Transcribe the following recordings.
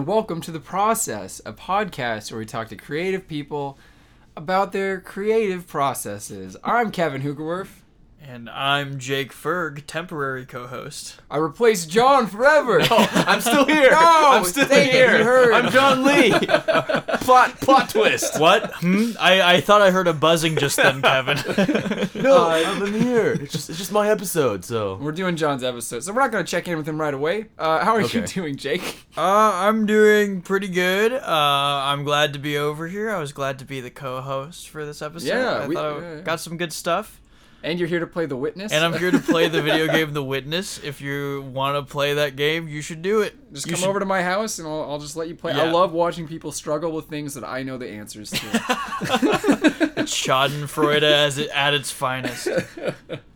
And welcome to The Process, a podcast where we talk to creative people about their creative processes. I'm Kevin Hoogerwerf. And I'm Jake Foerg, temporary co-host. I replaced John forever. I'm still here. No, I'm still dang it, here. heard. I'm John Lee. plot plot twist. What? Hmm? I, I thought I heard a buzzing just then, Kevin. No, I'm here. It's just it's just my episode. So We're doing John's episode, so we're not going to check in with him right away. Uh, how are you Okay. doing, Jake? uh, I'm doing pretty good. Uh, I'm glad to be over here. I was glad to be the co-host for this episode. Yeah, I we- thought I yeah, yeah. got some good stuff. And you're here to play the witness. And I'm here to play the video game The Witness. If you want to play that game, you should do it. Just You come should- over to my house and I'll, I'll just let you play. I love watching people struggle with things that I know the answers to. Schadenfreude as it, at its finest.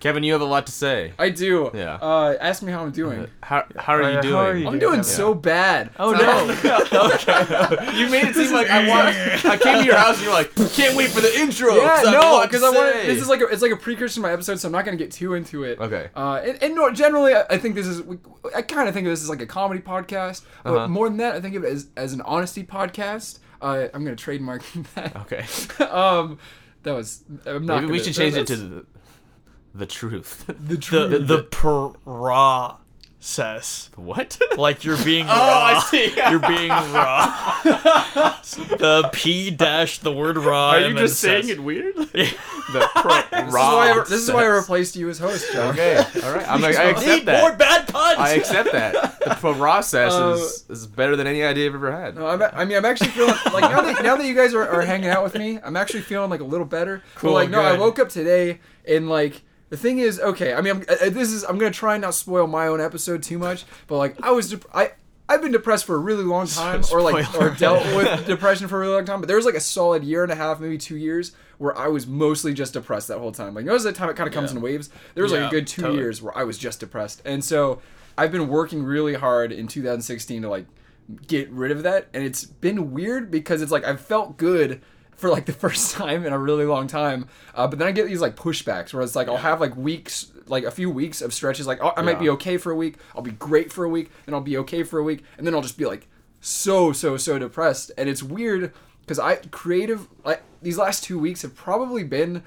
Kevin, you have a lot to say. I do. Yeah. Uh, ask me how I'm doing. How how are Uh, you how doing? are you I'm doing, doing so bad. Oh So- no! You made it seem like I want. I came to your house and you're like, can't wait for the intro. Yeah, 'cause I no, because I want this is like a, it's like a precursor to my episode, so I'm not gonna get too into it. Okay. Uh, and, and no, generally, I, I think this is we, I kind of think of this as like a comedy podcast, but Uh-huh. more than that, I think of it as as an honesty podcast. Uh, I'm gonna trademark that. Okay. um, that was I'm not. Maybe we gonna- should change it to the, the truth. the the truth. the process. what? Like you're being Oh, I see. You're being raw. the P dash the word raw. Are you just saying says- it weird? the pro- this, is why I, this is why I replaced you as host, John. Okay. All right. I'm, I accept Need that. more bad puns. I accept that. The process Uh, is, is better than any idea I've ever had. No, I'm, I mean, I'm actually feeling like now that now that you guys are, are hanging out with me, I'm actually feeling like a little better. Cool, But, like, no, I woke up today and like the thing is, okay. I mean, I'm, uh, this is I'm gonna try and not spoil my own episode too much, but like I was, dep- I I've been depressed for a really long time, or like or dealt with depression for a really long time. But there was like a solid year and a half, maybe two years, where I was mostly just depressed that whole time. Like, notice that time it kind of comes Yeah. in waves. There was like a good two totally. years where I was just depressed, and so I've been working really hard in 2016 to like get rid of that and it's been weird because it's like I've felt good for like the first time in a really long time uh, but then I get these like pushbacks where it's like I'll have like weeks like a few weeks of stretches like oh, I might be okay for a week I'll be great for a week then I'll be okay for a week and then I'll just be like so so so depressed and it's weird because I creative like these last two weeks have probably been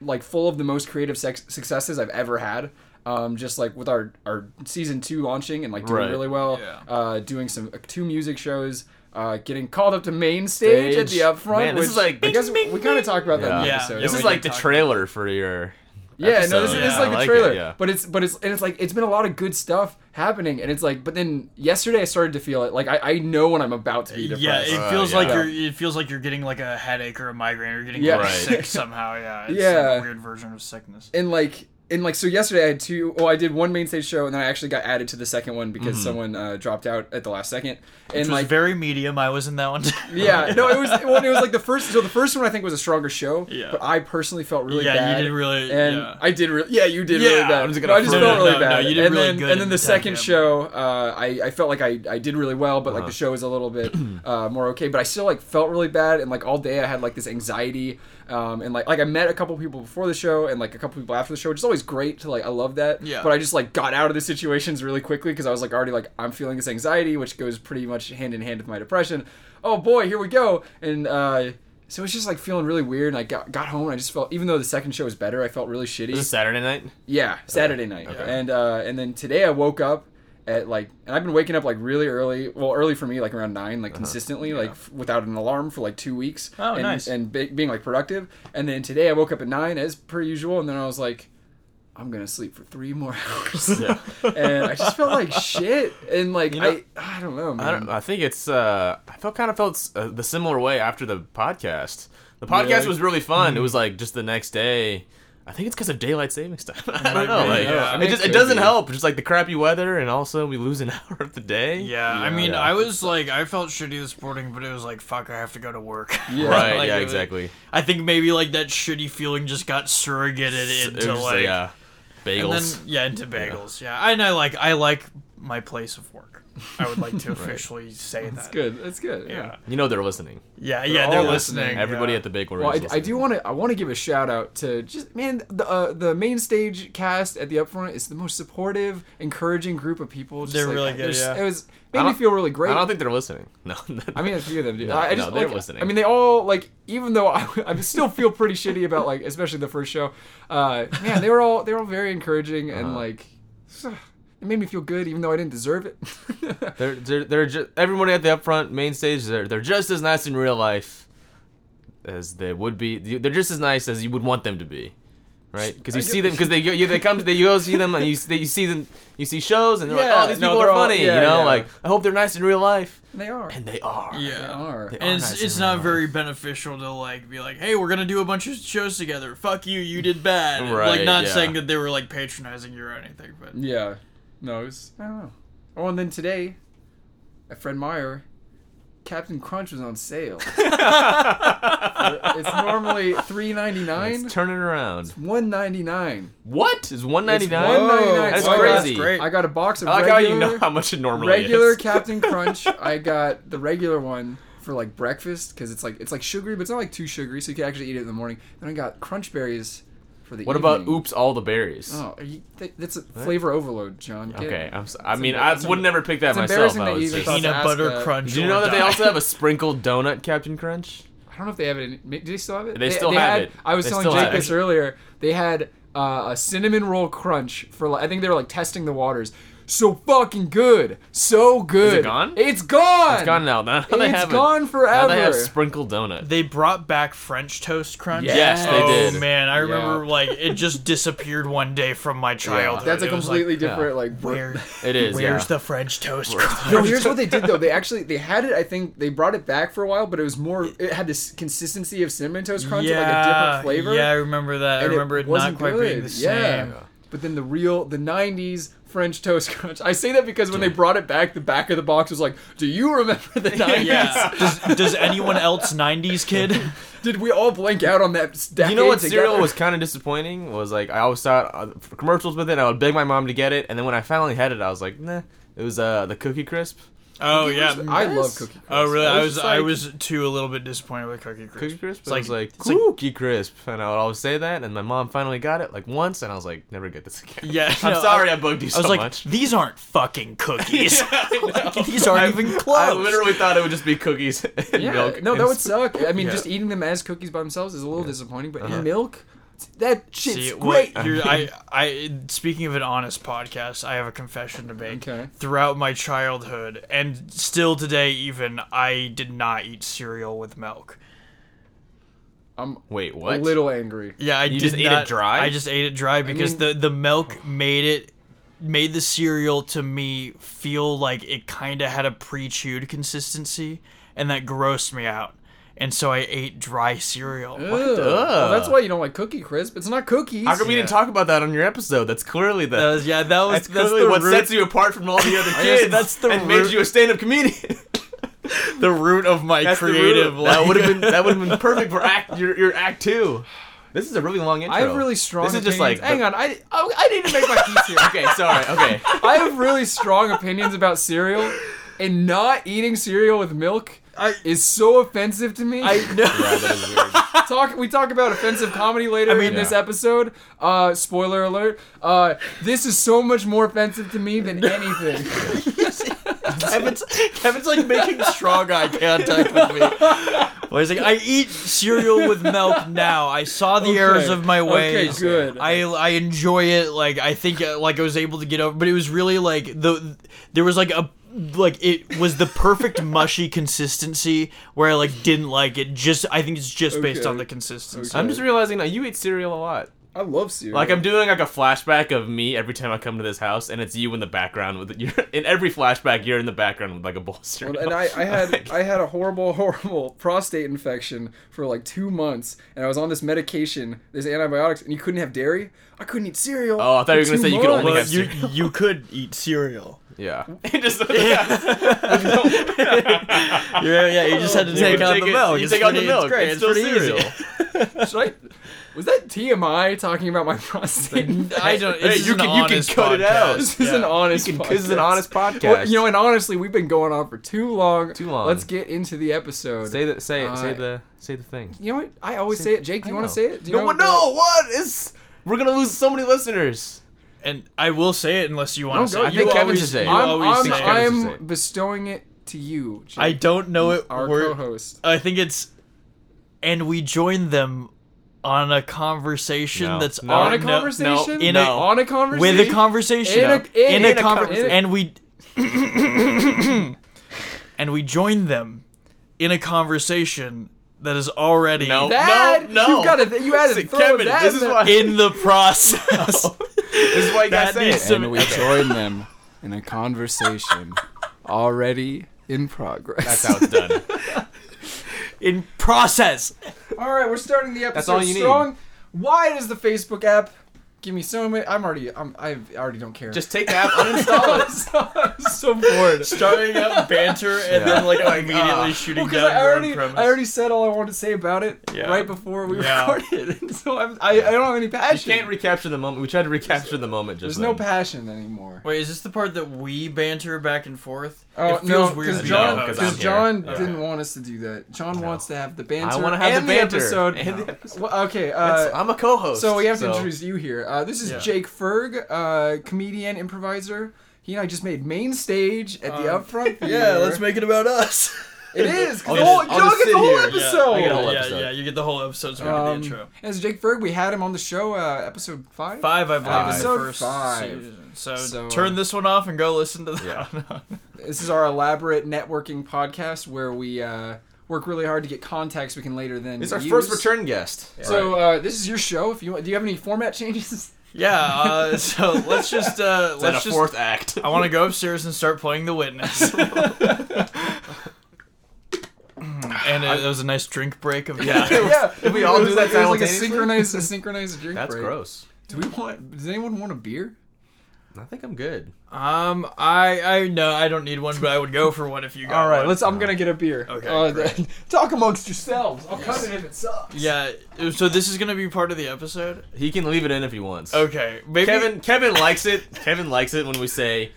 like full of the most creative sex- successes I've ever had. Um, just like with our our season two launching and like doing Right. really well, Yeah. uh, doing some uh, two music shows, uh, getting called up to main stage, at the Stage. upfront. Man, this which is like- I guess Bing, we kind of talked about that in the episode. Yeah, This we is like the talk trailer for your. Yeah, no, this, is- this is like I the like trailer, it, yeah. but it's but it's and it's like it's been a lot of good stuff happening, and it's like, but then yesterday I started to feel it. Like I, I know when I'm about to be depressed. Yeah, it Uh, feels yeah. like you're. It feels like you're getting like a headache or a migraine or getting Yeah. like, Right. sick somehow. Yeah, it's Yeah. like a weird version of sickness. and like and like so yesterday I had two well I did one main stage show and then I actually got added to the second one because someone uh, dropped out at the last second. And Which was like very medium. I was in that one. yeah. No it was well, it was like the first so the first one I think was a stronger show Yeah. but I personally felt really Yeah, you bad. did really- and yeah. I did really yeah you did Yeah, really bad. I'm just gonna I just felt really No, no, bad. you did and really then good and then the second show uh, I I felt like I I did really well but like the show was a little bit uh, more okay. But I still like felt really bad and like all day I had like this anxiety um, and like like I met a couple people before the show and like a couple people after the show which is always great to like I love that Yeah. but I just like got out of the situations really quickly because I was like already like I'm feeling this anxiety which goes pretty much hand in hand with my depression oh boy here we go and uh so it was just like feeling really weird and I got, got home and I just felt even though the second show was better I felt really shitty Is this Saturday night? yeah, Saturday night. Okay. And uh, and then today I woke up at like, and I've been waking up like really early. Well, early for me, like around nine, like consistently, like f- without an alarm for like two weeks. Oh, and, nice. And be- being like productive. And then today I woke up at nine as per usual, and then I was like. I'm gonna sleep for three more hours, Yeah. and I just felt like shit. And like You know- I, I don't know, man. I don't. I think it's. Uh, I felt kind of felt uh, the similar way after the podcast. The podcast Really? was really fun. Mm-hmm. It was like just the next day. I think it's because of daylight savings time. I don't know. Like, yeah. I it mean, just it it doesn't be. help. Just like the crappy weather, and also we lose an hour of the day. Yeah, I mean, Yeah. I was like, I felt shitty this morning, but it was like, fuck, I have to go to work. Yeah. Right. Like, yeah. it was- Exactly. I think maybe like that shitty feeling just got surrogated It was into just, like, yeah, and bagels. then yeah, into bagels. Yeah. and I like, I like my place of work. I would like to officially say that. That's good. That's good. Yeah. Yeah. You know they're listening. Yeah, yeah, they're listening. listening. Everybody yeah. at the big one. Well, is I, I do want to. I want to give a shout out to just man the uh, the main stage cast at the upfront is the most supportive, encouraging group of people. Just They're like, really good, there's- yeah. It was made me feel really great. I don't think they're listening. No. I mean, a few of them do. No, I I just no, they're like, listening. I mean, they all like, even though I, I still feel pretty shitty about like, especially the first show. Uh, man, they were all they were all very encouraging and Uh-huh. like, it made me feel good, even though I didn't deserve it. they're they're, they're just everybody at the upfront main stage. They're they're just as nice in real life as they would be. They're just as nice as you would want them to be, right? Because you see them because they you they come they you go see them and you they, you see them you see shows and they're Yeah, like oh these no, people they're all- funny yeah, you know yeah. like I hope they're nice in real life they are. and they are Yeah. They are. They are And it's, nice it's not real very life. beneficial to like be like, hey, we're gonna do a bunch of shows together. Fuck you, you did bad. Right, like not yeah. saying that they were like patronizing you or anything, but Yeah. No, it was, I don't know. Oh, and then today, at Fred Meyer, Captain Crunch was on sale. it's normally three ninety nine. Let's turn it around One ninety nine. what is one ninety It's nine $1.99. that's Oh, crazy that's great. I got a box of I like regular, how you know how much it normally regular is Captain Crunch. I got the regular one for like breakfast because it's like it's like sugary, but it's not like too sugary, so you can actually eat it in the morning. Then I got Crunch berries for the. what about oops all the berries Oh, are you, th- that's a flavor overload, John. Get- okay I'm so, I mean I would em- never pick that it's myself embarrassing I that would you even say. thought to peanut butter that. crunch. Did you know that they also have a sprinkled donut Captain Crunch I don't know if they have it. In, do they still have it? They still have had, it. I was They telling still Jake this earlier. They had uh, a cinnamon roll crunch for like I think they were like testing the waters. So fucking good, so good. Is it gone? It's gone. It's gone now. Now they It's have it. gone Now forever. they have sprinkled donut. They brought back French toast crunch. Yes, they oh, did. man, I Yeah. remember like it just disappeared one day from my childhood. That's a It was completely like, different like. br- where, It is. where's yeah. the French toast crunch? No, here's what they did though. They actually they had it. I think they brought it back for a while, but it was more. It had this consistency of cinnamon toast crunch, with, like a different flavor. Yeah, I remember that. I and remember it, not wasn't quite being good. the Yeah. same. But then the real, the '90s French toast crunch. I say that because when they brought it back, the back of the box was like, "Do you remember the '90s?" Yeah. does, does anyone else '90s kid? Did we all blank out on that? Decade You know what together? cereal was kind of disappointing? Was like I always thought uh, commercials with it. I would beg my mom to get it, and then when I finally had it, I was like, nah. It was uh the Cookie Crisp. Oh yeah. I Yes. love Cookie Crisp. Oh really? I was just I like- was too a little bit disappointed with Cookie Crisp. Cookie Crisp. It's I like was like it's like- Cookie Crisp, and I would always say that. And my mom finally got it like once, and I was like, never get this again. Yeah, I'm no, sorry I- I, bugged you I so was like, much. these aren't fucking cookies. I these aren't I- even close. I literally thought it would just be cookies and Yeah, milk. no, that would suck. I mean, Yeah. just eating them as cookies by themselves is a little disappointing. But Uh-huh. in milk, that shit's See, great. What, you're, I, I, speaking of an honest podcast, I have a confession to make. Okay. Throughout my childhood, and still today, even, I did not eat cereal with milk. I'm Wait, what? a what? little angry. Yeah, I You did just ate it dry? I just ate it dry because mean- the the milk made it made the cereal to me feel like it kind of had a pre-chewed consistency, and that grossed me out. And so I ate dry cereal. Ugh. Well, that's why you don't like Cookie Crisp. It's not cookies. How come you Yeah. didn't talk about that on your episode? That's clearly the. That was, yeah, that was that's that's, clearly the what root, sets you apart from all the other guess kids. that's the and made root- you a stand-up comedian. the root of my That's the creative. root. That would have been that would have been perfect for act your, your act two. This is a really long intro. I have really strong. This is just opinions- like hang on. I oh, I need to make my piece here. Okay, sorry. Okay. I have really strong opinions about cereal, and not eating cereal with milk I- is so offensive to me. I know. Yeah, that is weird. talk we talk about offensive comedy later I mean- in this episode. Uh, spoiler alert. Uh, this is so much more offensive to me than anything. Kevin's, Kevin's like making strong eye contact with me. Well, he's like, I eat cereal with milk now. I saw the errors of my ways. Okay, ways. good. I I enjoy it. Like I think uh, like I was able to get over, but it was really like the there was like a like it was the perfect mushy consistency where I like didn't like it. Just I think it's just based Okay. on the consistency. I'm just realizing now you eat cereal a lot. I love cereal. Like I'm doing like a flashback of me every time I come to this house, and it's you in the background with you're in every flashback. You're in the background with like a bowl of cereal. and I, I had Like- I had a horrible horrible prostate infection for like two months, and I was on this medication, this antibiotics, and you couldn't have dairy. I couldn't eat cereal. Oh, I thought you were for gonna two say you could only months. have But you you could eat cereal. Yeah. just, Yeah, yeah. You just had to You take out take the it- milk. You It's take out the milk. It's great. It's It's, pretty cereal. easy. Should I? Was that TMI talking about my prostate? I don't. Hey, you can- you can honest cut it out. podcast. This is an honest. Can- podcast. this is an honest podcast. Well, you know, and honestly, we've been going on for too long. Too long. Let's get into the episode. say the say Uh, say the say the thing. You know what? I always say it. Jake, do you want to say it? Do you no, know what- no, what is? We're gonna lose so many listeners. And I will say it unless you No, want to go- say I think Kevin always- should say it. I'm, always I'm, say it. Kevin say I'm it. bestowing it to you. Jake, I don't know it. our We're- co-host. I think it's, and we joined them on a conversation No. that's No. on a no, conversation. in No. a on a conversation. with a conversation In a- in- in a conver- conversation. and we and we joined them in a conversation that is already No. That no. you got to you had to throw Kevin, that. this in is why- in the process. This is why you gotta That say it. and we join them in a conversation already in progress. That's how it's done. in process. all right, we're starting the episode all you need. Why does the Facebook app give me so many? I'm already. I'm. I already don't care. Just take the app, uninstall it. I'm so bored. Starting up banter and then like immediately uh, shooting Well, 'cause down I your already, own premise. I already said all I wanted to say about it Yeah. right before we Yeah. recorded, and so I'm, I, I don't have any passion. You can't recapture the moment. We tried to recapture the moment just There's no passion anymore. Wait, is this the part that we banter back and forth? Oh it no, weird because John, the No, 'cause because I'm John here. didn't want us to do that. John No. wants to have the banter. I wanna have and the banter episode. and the episode. Well, okay, uh, I'm a co-host. so we have to introduce you here. Uh, this is Yeah. Jake Foerg, uh, comedian, improviser. He and I just made main stage at the Um, Upfront. Yeah, let's make it about us. It is. 'cause I'll the just- whole, I'll John just gets sit the whole here. episode. I get a whole yeah, episode. yeah, you get the whole episode. So we Um, the intro. As Jake Foerg, we had him on the show, uh, episode five. Five, I believe, is the Episode first five. season. So, So, turn uh, this one off and go listen to that. Yeah. This is our elaborate networking podcast where we uh, work really hard to get contacts we can later then. It's our use. first return guest. So uh, this is your show. If you want, do you have any format changes? yeah. Uh, so let's just uh, It's at let's a just. fourth act. I want to go upstairs and start playing the witness. and it, it was a nice drink break of Yeah. yeah, Did we all It was do that like, it was like a synchronized, a synchronized drink That's break. gross. Do we want? Does anyone want a beer? I think I'm good. Um, I I no, I don't need one, but I would go for one if you got All right, one. let's. I'm gonna get a beer. Okay, Uh, great. talk amongst yourselves. I'll cut it if it sucks. Yeah, so this is gonna be part of the episode. He can leave it in if he wants. Okay, maybe Kevin Kevin likes it. Kevin likes it when we say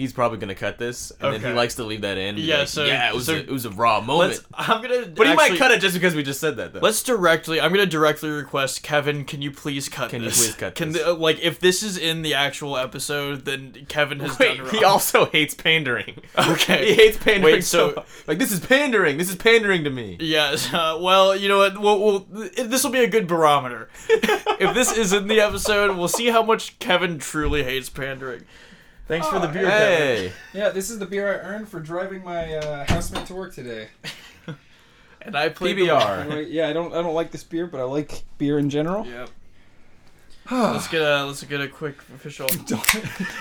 he's probably gonna cut this, and then Okay. he likes to leave that in. and be Yeah, like, so- yeah, it was so- a, it was a raw moment. Let's. I'm gonna. but he might cut it just because we just said that. Though. Let's directly. I'm gonna directly request Kevin. Can you please cut Can you this? please cut Can this? the- uh, like if this is in the actual episode, then Kevin has Wait, done wrong. he also hates pandering. Okay. he hates pandering. Wait, so, so- like this is pandering. This is pandering to me. Yes. Uh, well, you know what? We'll, we'll, this will be a good barometer. if this is in the episode, we'll see how much Kevin truly hates pandering. Thanks for the beer, Kevin. Hey, Yeah, this is the beer I earned for driving my uh, housemate to work today. And I played the- PBR. Anyway, yeah, I don't I don't like this beer, but I like beer in general. Yep. Let's get a let's get a quick official. don't,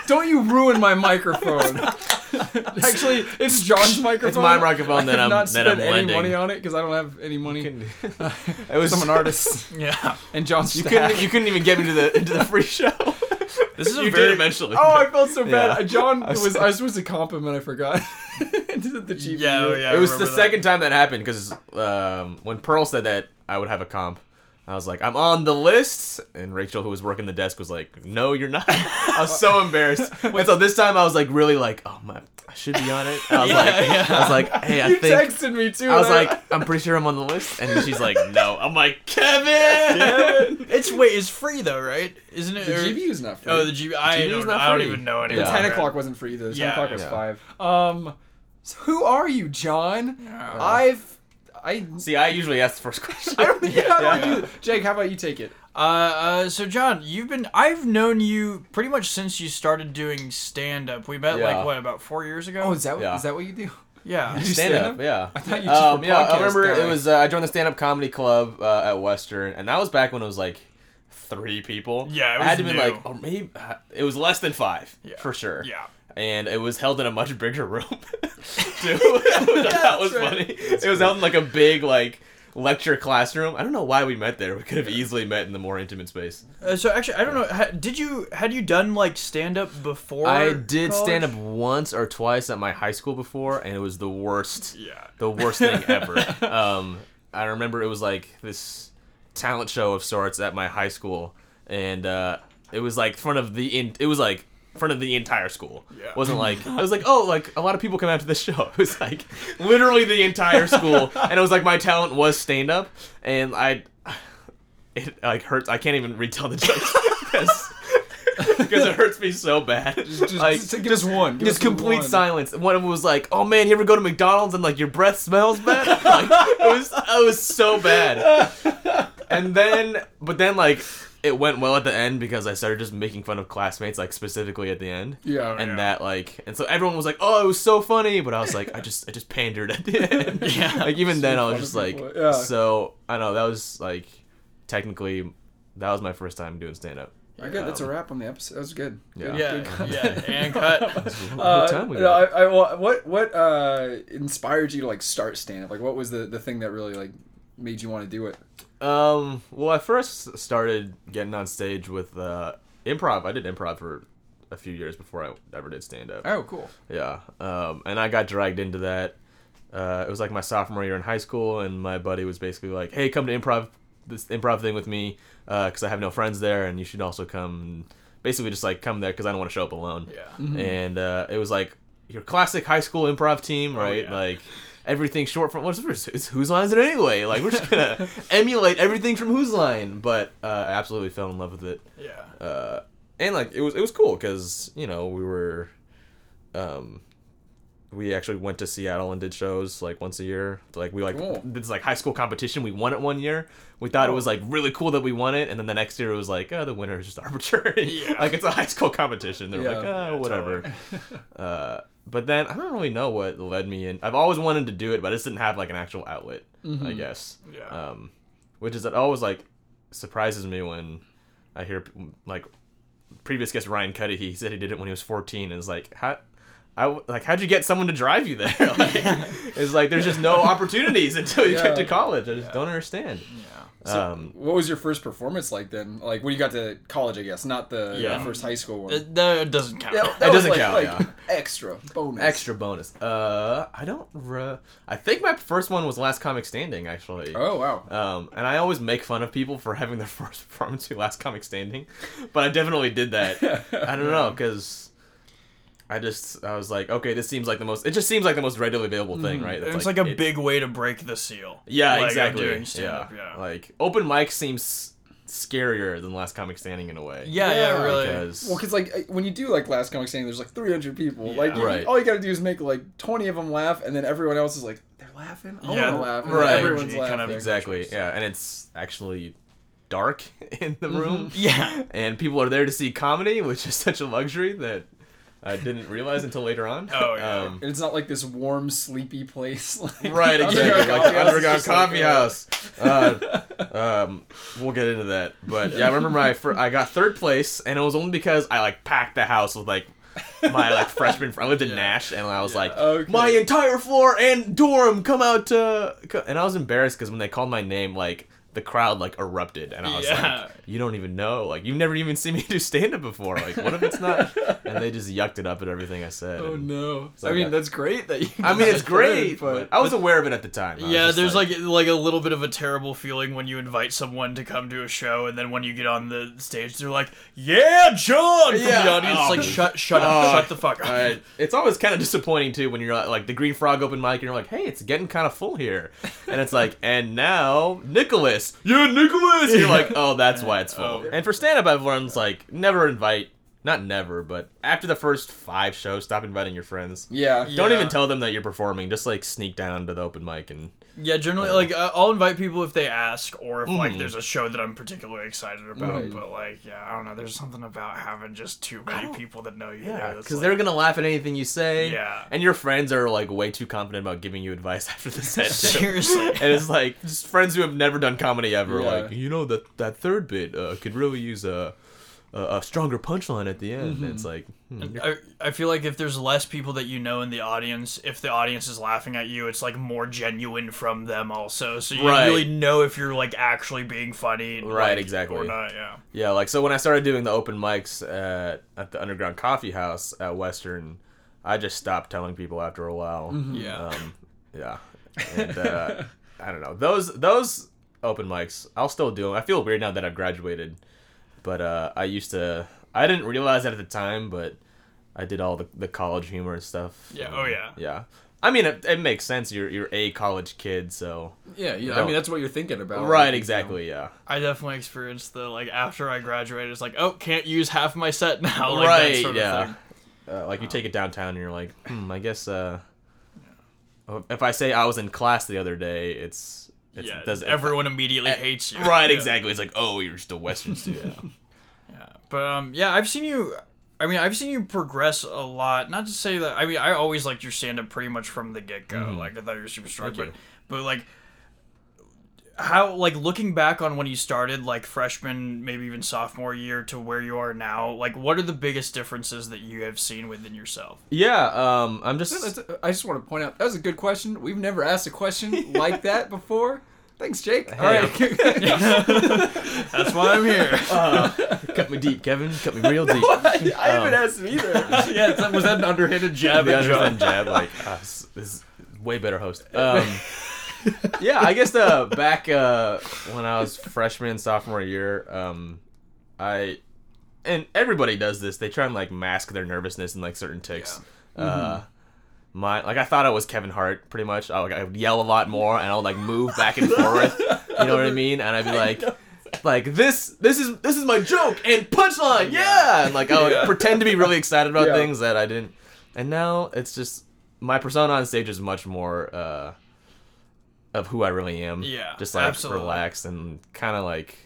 don't you ruin my microphone. Actually, it's John's microphone. It's my microphone I that have I'm- not that spent I'm any lending. money on it because I don't have any money. it was I'm an artist, Yeah. and John's You just couldn't. You couldn't even get me to the into the free show. This is a you very did eventually. Oh, I felt so bad. Yeah. John I was- was I was supposed to comp him and I forgot. the GPU. Yeah, oh, yeah. It was the that. second time that happened because um, when Pearl said that I would have a comp, I was like, I'm on the list, and Rachel, who was working the desk, was like, No, you're not. I was so embarrassed. And so this time I was like, really like, oh my, I should be on it. I was Yeah, like, yeah. I was like, hey, I You think. texted me too. I was and like, I'm pretty sure I'm on the list, and she's like, no. I'm like, Kevin. It's wait, it's free though, right? Isn't it? the or- GPU's not free. Oh, the GB. I GBU 's don't, not I don't even know the anymore. Yeah. ten o'clock wasn't free. Though. The ten Yeah, o'clock was yeah. five. Um, so who are you, John? Yeah. I've I. See, I usually ask the first question. I don't, yeah, I don't Yeah. do. Jake, how about you take it? Uh, uh, so John, you've been I've known you pretty much since you started doing stand up. We met Yeah. like what about four years ago? Oh, is that Yeah. is that what you do? yeah. You stand up, stand-up? yeah. I thought you just Um, were yeah, I remember guy. it was. Uh, I joined the stand up comedy club uh, at Western, and that was back when it was like three people. Yeah, it I had was to be like, or maybe it was less than five Yeah. for sure. Yeah. and it was held in a much bigger room. Too. that was right. funny. It was held in like a big like lecture classroom. I don't know why we met there. We could have easily met in the more intimate space. Uh, so actually, I don't know. Ha, did you had you done like stand up before? I did college? stand up once or twice at my high school before, and it was the worst. Yeah. the worst thing ever. um, I remember it was like this talent show of sorts at my high school, and uh, it was like front of the in, it was like front of the entire school. Yeah. It wasn't like I was like, oh, like a lot of people come out to this show. It was like literally the entire school, and it was like my talent was stand up, and I, it like hurts. I can't even retell the jokes because. Because it hurts me so bad. Just, like, just us one. Just complete one. silence. One of them was like, "Oh man, you ever go to McDonald's and like your breath smells bad?" like, it was, it was so bad. And then, but then like it went well at the end because I started just making fun of classmates, like specifically at the end. Yeah, And yeah. that like, and so everyone was like, "Oh, it was so funny," but I was like, I just, I just pandered at the end. Yeah. Like even then, I was just like. Yeah. so I don't know that was like, technically, that was my first time doing stand up. I good. That's a wrap on the episode. That was good. Yeah. Yeah, yeah, and cut. Uh, time we no, got? I, I, what what uh, inspired you to like start stand up? Like, what was the the thing that really like made you want to do it? Um, well, I first started getting on stage with uh, improv. I did improv for a few years before I ever did stand up. Oh, cool. Yeah. Um, and I got dragged into that. Uh, it was like my sophomore year in high school, and my buddy was basically like, "Hey, come to improv, this improv thing with me, because I have no friends there, and you should also come." Basically, just like come there because I don't want to show up alone. Yeah. And uh, it was like your classic high school improv team, right? yeah. Like everything short from what's it's whose line is it anyway? Like we're just gonna emulate everything from whose line, but uh, I absolutely fell in love with it Yeah. uh, and like it was it was cool because you know we were, um, we actually went to Seattle and did shows like once a year. Like we like Cool. did this like high school competition. We won it one year. We thought it was like really cool that we won it, and then the next year it was like, oh, the winner is just arbitrary. Yeah. like it's a high school competition. They're Yeah. like, oh, Yeah, whatever. uh, but then I don't really know what led me in. I've always wanted to do it, but I just didn't have like an actual outlet. I guess. Yeah. Um, which is it always like surprises me when I hear like previous guest Ryan Cuddy. He said he did it when he was 14, and it's like how. I, w- like how'd you get someone to drive you there? Like, it's like there's just no opportunities until you Yeah. get to college. I just don't understand. Yeah. So, Um, what was your first performance like then? Like when you got to college, I guess, not the Yeah. first high school one. It, that doesn't count. Yeah, It that was doesn't like- count, Like yeah. extra bonus. Extra bonus. Uh, I don't. Re- I think my first one was Last Comic Standing actually. Oh wow. Um, and I always make fun of people for having their first performance be Last Comic Standing, but I definitely did that. I don't know because I just I was like, okay, this seems like the most. It just seems like the most readily available thing, mm. right? It's That's like, a it's- big way to break the seal. Yeah, Like, exactly. doing yeah. yeah. like open mic seems scarier than Last Comic Standing in a way. Yeah, yeah, Yeah, really. because Well, because like when you do like last comic standing, there's like 300 people. Like you- Right. all you gotta do is make like 20 of them laugh, and then everyone else is like, they're laughing. I Yeah, wanna laugh. And right. Everyone's Energy kind of laughing. exactly, yeah, and it's actually dark in the mm-hmm. room. Yeah. and people are there to see comedy, which is such a luxury that I didn't realize until later on. Oh, yeah. Um, And it's not like this warm, sleepy place. Like, right, exactly. like the House underground like, coffee house. Uh, um, we'll get into that, but yeah, I remember my fir- I got third place, and it was only because I like packed the house with like my like freshman. Fr- I lived in Nash, and I was like, Okay. my entire floor and dorm come out to, and I was embarrassed because when they called my name, like. The crowd like erupted, and I was Yeah. like, "You don't even know, like you've never even seen me do stand up before. Like, what if it's not?" And they just yucked it up at everything I said. Oh no! I mean, that's great that you. I mean, it's great, third, but I was aware of it at the time. Yeah, there's like like a little bit of a terrible feeling when you invite someone to come to a show, and then when you get on the stage, they're like, "Yeah, John!" From Yeah. the audience, Oh. like, "Shut, shut up, Oh. shut the fuck up." Uh, it's always kind of disappointing too when you're like the Green Frog open mic and you're like, hey, it's getting kind of full here, and it's like, and now Nicholas, yeah, Nicholas. You're like, oh, that's why it's full. Oh. And for stand up, I've learned like never invite, not never, but after the first five shows, stop inviting your friends. Yeah. Don't Yeah. even tell them that you're performing. Just like sneak down to the open mic and Yeah, generally, like uh, I'll invite people if they ask, or if like Mhm. there's a show that I'm particularly excited about. Right. But like, yeah, I don't know. There's something about having just too many people that know you. yeah, because like- they're gonna laugh at anything you say. Yeah. and your friends are like way too confident about giving you advice after the set. seriously. and it's like just friends who have never done comedy ever. Yeah. Like you know that that third bit uh, could really use a a, a stronger punchline at the end. And it's like hmm, I, I feel like if there's less people that you know in the audience, if the audience is laughing at you, it's like more genuine from them also. So you Right. really know if you're like actually being funny, Right, like, exactly. or not. Yeah. yeah. Like so when I started doing the open mics at at the Underground Coffee House at Western, I just stopped telling people after a while. Yeah. Um, yeah. And uh, I don't know those those open mics. I'll still do them. I feel weird now that I've graduated, but uh, I used to. I didn't realize that at the time, but I did all the, the college humor and stuff. Yeah, oh, yeah. Yeah. I mean, it, it makes sense. You're you're a college kid, so Yeah, yeah. I mean, that's what you're thinking about. right, like, you exactly, yeah. I definitely experienced the like after I graduated, it's like, oh, can't use half my set now, like that right, sort of yeah. thing. Uh, like you take it downtown and you're like, hmm, I guess uh, if I say I was in class the other day, it's, it's yeah, does everyone immediately hates you. right Yeah. exactly. It's like, oh, you're just a Western student. Yeah, yeah, but um, yeah, I've seen you. I mean, I've seen you progress a lot. Not to say that. I mean, I always liked your stand up pretty much from the get go. Like I thought you were super strong, Mm-hmm. But but like how like looking back on when you started like freshman maybe even sophomore year to where you are now like what are the biggest differences that you have seen within yourself yeah, um, I'm just I just want to point out that was a good question. We've never asked a question like that before. Thanks, Jake. All right. that's why i'm here cut me deep, Kevin. Cut me real deep. I haven't Um, asked him either. yeah, that- was that an underhanded jab the at John? underhand jab, like uh, this this is way better host. Um, yeah, I guess uh, back uh, when I was freshman sophomore year, um, I and everybody does this. They try and like mask their nervousness and like certain ticks. Uh, my like I thought I was Kevin Hart pretty much. I, like, I would yell a lot more and I'll like move back and forth. You know what I mean? And I'd be like. Like this, this is this is my joke and punchline, yeah. And like I would Yeah. pretend to be really excited about Yeah. things that I didn't. And now it's just my persona on stage is much more uh, of who I really am. Yeah, just like absolutely. relaxed and kind of like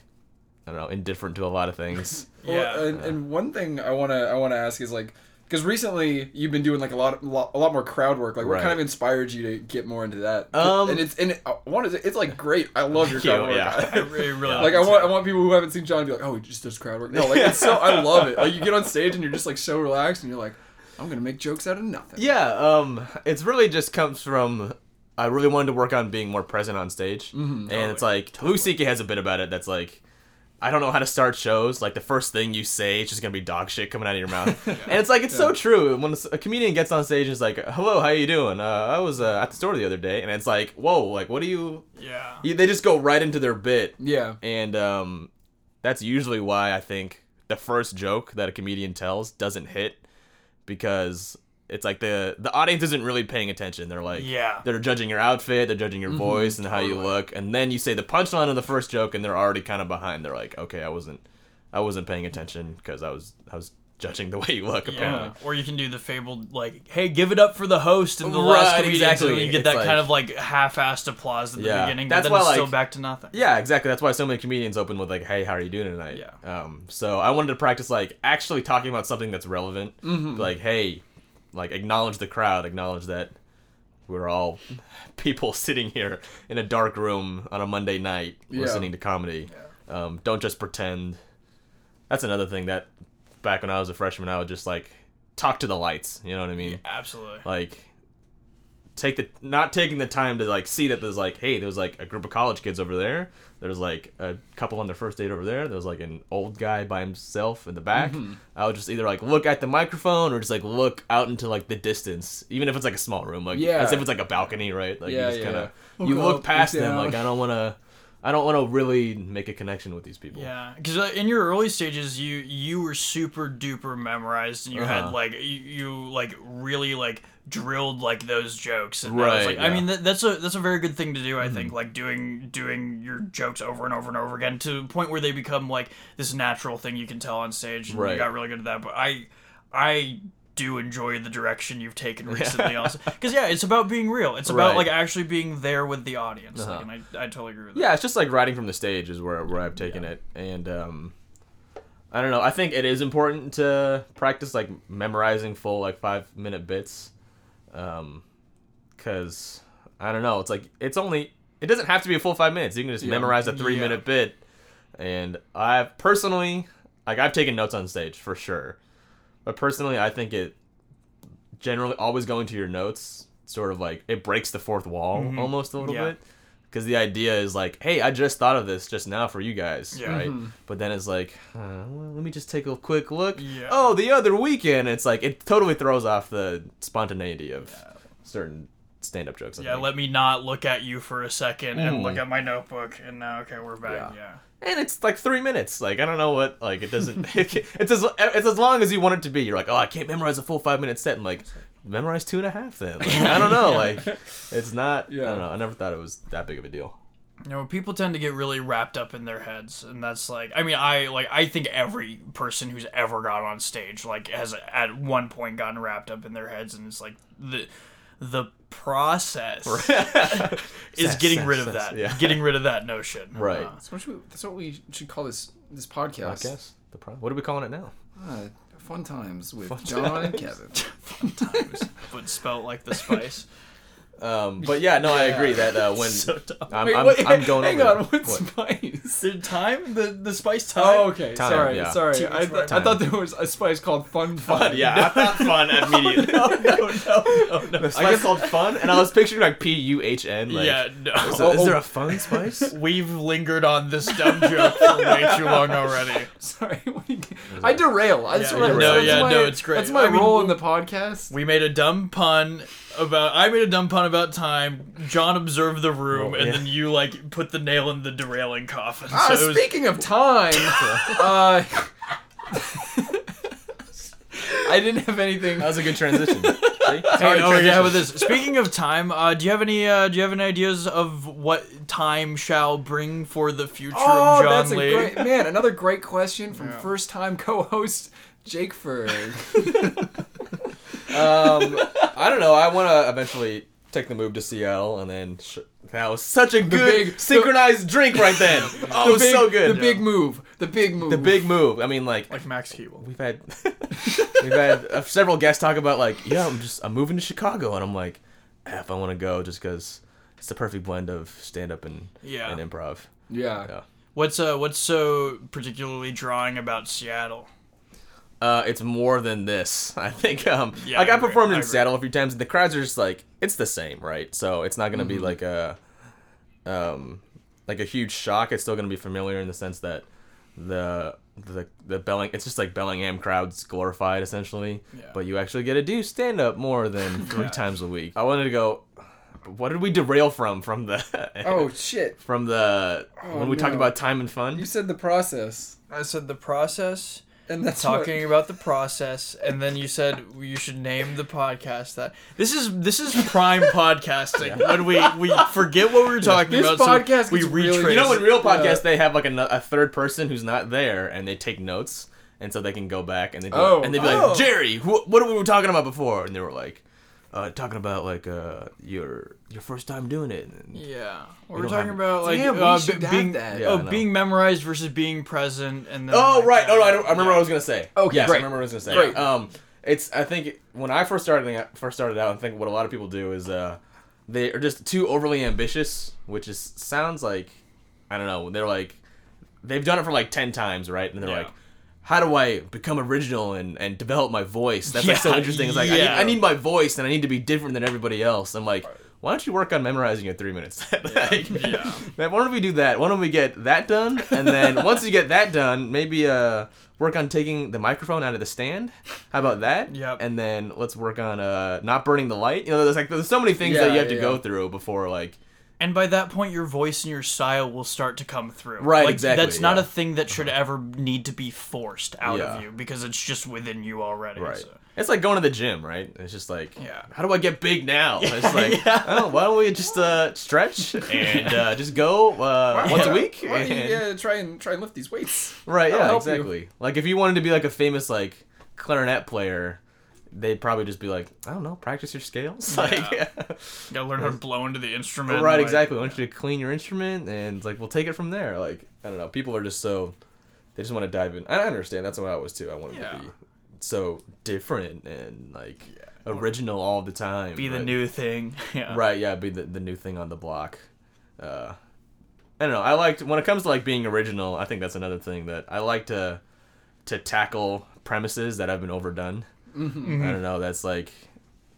I don't know, indifferent to a lot of things. Well, Yeah. and, and one thing I wanna I wanna ask is like because recently you've been doing like a lot, lot a lot more crowd work. Like, what Right. kind of inspired you to get more into that? Um, and it's and it, I want to it's like great. I love your Thank you, work. yeah. I really, really like I want I want people who haven't seen John to be like, oh, he just does crowd work. No, like it's so I love it. Like you get on stage and you're just like so relaxed and you're like, I'm gonna make jokes out of nothing. yeah, um, it's really just comes from I really wanted to work on being more present on stage, Mm-hmm. and it's like C.K. has a bit about it that's like. I don't know how to start shows. Like the first thing you say, it's just gonna be dog shit coming out of your mouth, and it's like it's so true. When a comedian gets on stage and is like, "Hello, how you doing? Uh, I was uh, at the store the other day," and it's like, "Whoa, like what do you?" yeah you- They just go right into their bit, Yeah. and um, that's usually why I think the first joke that a comedian tells doesn't hit because it's like the the audience isn't really paying attention. They're like, Yeah. they're judging your outfit, they're judging your voice and how you look, and then you say the punchline of the first joke, and they're already kind of behind. They're like, okay, I wasn't, I wasn't paying attention because I was, I was judging the way you look. Apparently. Yeah. Or you can do the fabled like, "Hey, give it up for the host and the last comedian," exactly. and you get It's that like- kind of like half-assed applause at the Yeah. beginning. That's but then why, it's still back to nothing. Yeah, exactly. That's why so many comedians open with like, "Hey, how are you doing tonight?" Yeah. Um. So I wanted to practice like actually talking about something that's relevant. Mm-hmm. Like, hey, like acknowledge the crowd, acknowledge that we're all people sitting here in a dark room on a Monday night Yeah. listening to comedy. Um. Don't just pretend. That's another thing that back when I was a freshman, I would just like talk to the lights. You know what I mean? Absolutely. like take the not taking the time to like see that there's like hey there's like a group of college kids over there there's like a couple on their first date over there there's like an old guy by himself in the back Mm-hmm. i would just either like look at the microphone or just like look out into like the distance even if it's like a small room like Yeah. as if it's like a balcony right like Yeah, you just yeah, kind of yeah. you Look look up, past look them like i don't want to i don't want to really make a connection with these people Yeah, because uh, in your early stages, you you were super duper memorized, and you had Uh-huh. like you, you like really like drilled like those jokes. And Right, like, I yeah. Mm-hmm. mean, that, that's a that's a very good thing to do. I think like doing doing your jokes over and over and over again to the point where they become like this natural thing you can tell on stage. And You Right. got really good at that. But I I do enjoy the direction you've taken recently also because yeah it's about being real it's about Right. like actually being there with the audience Uh-huh. and I, I totally agree with that Yeah, it's just like writing from the stage is where where I've taken it, and um, I don't know. I think it is important to practice like memorizing full like five minute bits, um, because I don't know. It's like it's only it doesn't have to be a full five minutes. You can just Yeah. memorize a three Yeah. minute bit, and I've personally like I've taken notes on stage for sure, but personally I think it generally always going to your notes sort of like it breaks the fourth wall almost a little Yeah. bit because the idea is like hey i just thought of this just now for you guys Yeah. right Mm-hmm. but then it's like uh, let me just take a quick look Yeah. oh the other weekend it's like it totally throws off the spontaneity of certain stand up jokes. I Yeah, think. let me not look at you for a second and look at my notebook. And now, okay, we're back. Yeah. Yeah. and it's like three minutes. Like I don't know what. Like it doesn't. it's as it's as long as you want it to be. You're like, oh, I can't memorize a full five minute set. And like, memorize two and a half. Then like, I don't know. Like it's not. I Yeah. don't know. I never thought it was that big of a deal. You know, people tend to get really wrapped up in their heads, and that's like, I mean, I like, I think every person who's ever got on stage like has at one point gotten wrapped up in their heads, and it's like the the process is Sass, getting sass, rid of sass, that, yeah. getting rid of that notion. Right. Uh, That's what, we, that's what we should call this this podcast. Podcast. The pro- what are we calling it now? Uh, fun times with Fun John and Kevin. Fun times. Kevin. but spelt like the spice. Um, but yeah, no, I agree that uh, when so. I'm, Wait, I'm, wait, I'm going hang over on, it. what's spice? The time, the the spice time. Oh, okay. Time, sorry, yeah. sorry. Too I, th- I thought there was a spice called Fun Fun. Fun, yeah, I thought fun immediately. no, no, no, no. The spice called fun, and I was picturing like P U H N. Like, yeah, no. Is Oh, there oh. a fun spice? We've lingered on this dumb joke for way too long already. Sorry, what I derail. I just Yeah, no, yeah, my- no, it's great. That's my I role in the podcast. We made a dumb pun about. I made a dumb pun about time. John observed the room, Oh, and yeah. then you like put the nail in the derailing coffin. Ah, so it was, speaking of time, uh, I didn't have anything. That was a good transition. Hey, oh, yeah, with this. Speaking of time, uh, do you have any? Uh, do you have any ideas of what time shall bring for the future Oh, of John that's a Lee? great man. Another great question from Yeah. first-time co-host Jake Foerg. Um, I don't know. I want to eventually take the move to Seattle, and then sh- that was such a good big- synchronized drink right then. Oh, it was big, so good. The big move. The big move. the big move. I mean, like Like Max Keeble. we've had we've had uh, several guests talk about like, yeah, I'm just I'm moving to Chicago, and I'm like, eh, if I want to go, just because it's the perfect blend of stand up and Yeah. and improv. Yeah. Yeah. What's uh what's so particularly drawing about Seattle? Uh, it's more than this. I think. Um, Yeah, like I I, agree. performed I in agree. Seattle a few times, and the crowds are just like it's the same, right? So it's not gonna Mm-hmm. be like a, um, like a huge shock. It's still gonna be familiar in the sense that the the the Belling it's just like Bellingham crowds glorified essentially, Yeah. but you actually get to do stand up more than three Yeah. times a week. I wanted to go. What did we derail from from the Oh shit! from the Oh, when we talked about time and fun? You said the process, I said the process, and that's talking about the process, and then you said you should name the podcast that. This is this is prime podcasting when we we forget what we were talking This about. so podcast we gets really- You know, in real podcasts, Yeah. they have like a, a third person who's not there, and they take notes, and so they can go back and they be Oh. like, and they'd be Oh. like, Jerry, wh- what were we talking about before? And they were like, uh, talking about like uh, your your first time doing it. Yeah, were talking about like Damn, uh, b- being that. Yeah, oh know. being memorized versus being present, and then Oh like, right, oh no, I, don't, I remember yeah. what I was gonna say. Okay, yes, great. I remember what I was gonna say. Great. Um, it's I think when I first started first started out, I think what a lot of people do is uh, they are just too overly ambitious, which is sounds like I don't know. They're like they've done it for like ten times, right? And they're Yeah. like. How do I become original and, and develop my voice? That's like so interesting. It's like I, need. I need my voice and I need to be different than everybody else. I'm like, why don't you work on memorizing your three minutes? like, Yeah. Man, why don't we do that? Why don't we get that done? And then once you get that done, maybe uh work on taking the microphone out of the stand. How about that? Yep. And then let's work on uh not burning the light. You know, there's like there's so many things that you have to yeah, go through before like And by that point, your voice and your style will start to come through. Right, Like, exactly, That's not yeah. a thing that should ever need to be forced out Yeah. of you because it's just within you already. right. so- It's like going to the gym, right? It's just like Yeah. how do I get big now? It's like Yeah. oh, why don't we just uh stretch and uh, just go uh, once a week? Why don't you and- yeah, try and try and lift these weights? Right, That'll yeah, help you. exactly. Like if you wanted to be like a famous like clarinet player, they'd probably just be like, I don't know, practice your scales. Like You gotta learn how to blow into the instrument. Right, like- exactly. I want you to clean your instrument and like we'll take it from there. Like, I don't know, people are just so they just want to dive in. I understand, that's what I was too. I wanted Yeah. to be so different and like original all the time. Be the but- new thing. Yeah. Right, yeah, be the, the new thing on the block. Uh, I don't know. I liked when it comes to like being original. I think that's another thing that I like to to tackle premises that have been overdone. Mm-hmm. I don't know. That's like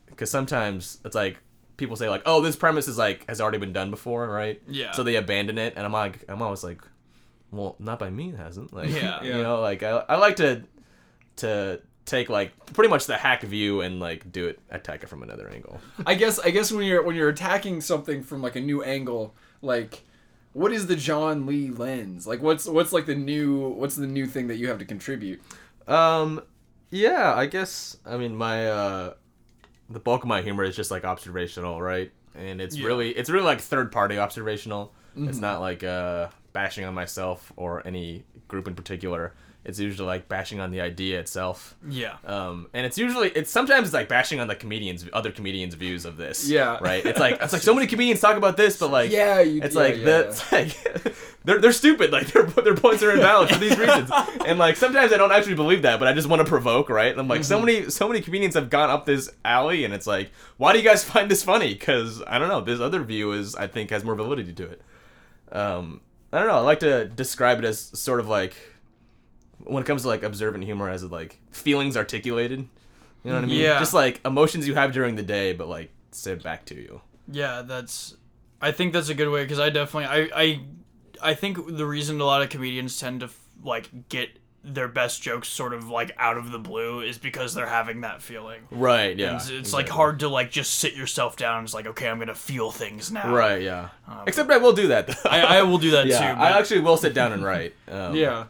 because sometimes it's like people say like, oh, this premise is like has already been done before, right? Yeah. So they abandon it, and I'm like, I'm always like, well, not by me, it hasn't. Like, Yeah. you Yeah. know, like I I like to to take like pretty much the hack view and like do it attack it from another angle. I guess I guess when you're when you're attacking something from like a new angle, like what is the John Lee lens? Like what's what's like the new what's the new thing that you have to contribute? Um, yeah, I guess. I mean, my uh, the bulk of my humor is just like observational, right? And it's Yeah. really, it's really like third party observational. Mm-hmm. It's not like uh, bashing on myself or any group in particular. It's usually like bashing on the idea itself. Yeah. Um, and it's usually it's sometimes it's like bashing on the comedians, other comedians' views of this. Yeah. Right. It's like it's like so many comedians talk about this, but like Yeah, you- it's yeah, like yeah, the it's like they're they're stupid. Like their their points are invalid for these reasons. And like sometimes I don't actually believe that, but I just want to provoke, right? And I'm like so Mm-hmm. many so many comedians have gone up this alley, and it's like, why do you guys find this funny? Because I don't know. This other view is I think has more validity to it. Um, I don't know. I like to describe it as sort of like when it comes to like observant humor as like feelings articulated. You know what I mean? Yeah. Just like emotions you have during the day, but like said back to you. Yeah, that's. I think that's a good way because I definitely I I I think the reason a lot of comedians tend to like get their best jokes sort of like out of the blue is because they're having that feeling. Right. Yeah. It's, it's like hard to like just sit yourself down. and It's like okay, I'm gonna feel things now. Right. Yeah. Except I will do that. I, I will do that yeah. too. I actually will sit down and write. Um, Yeah.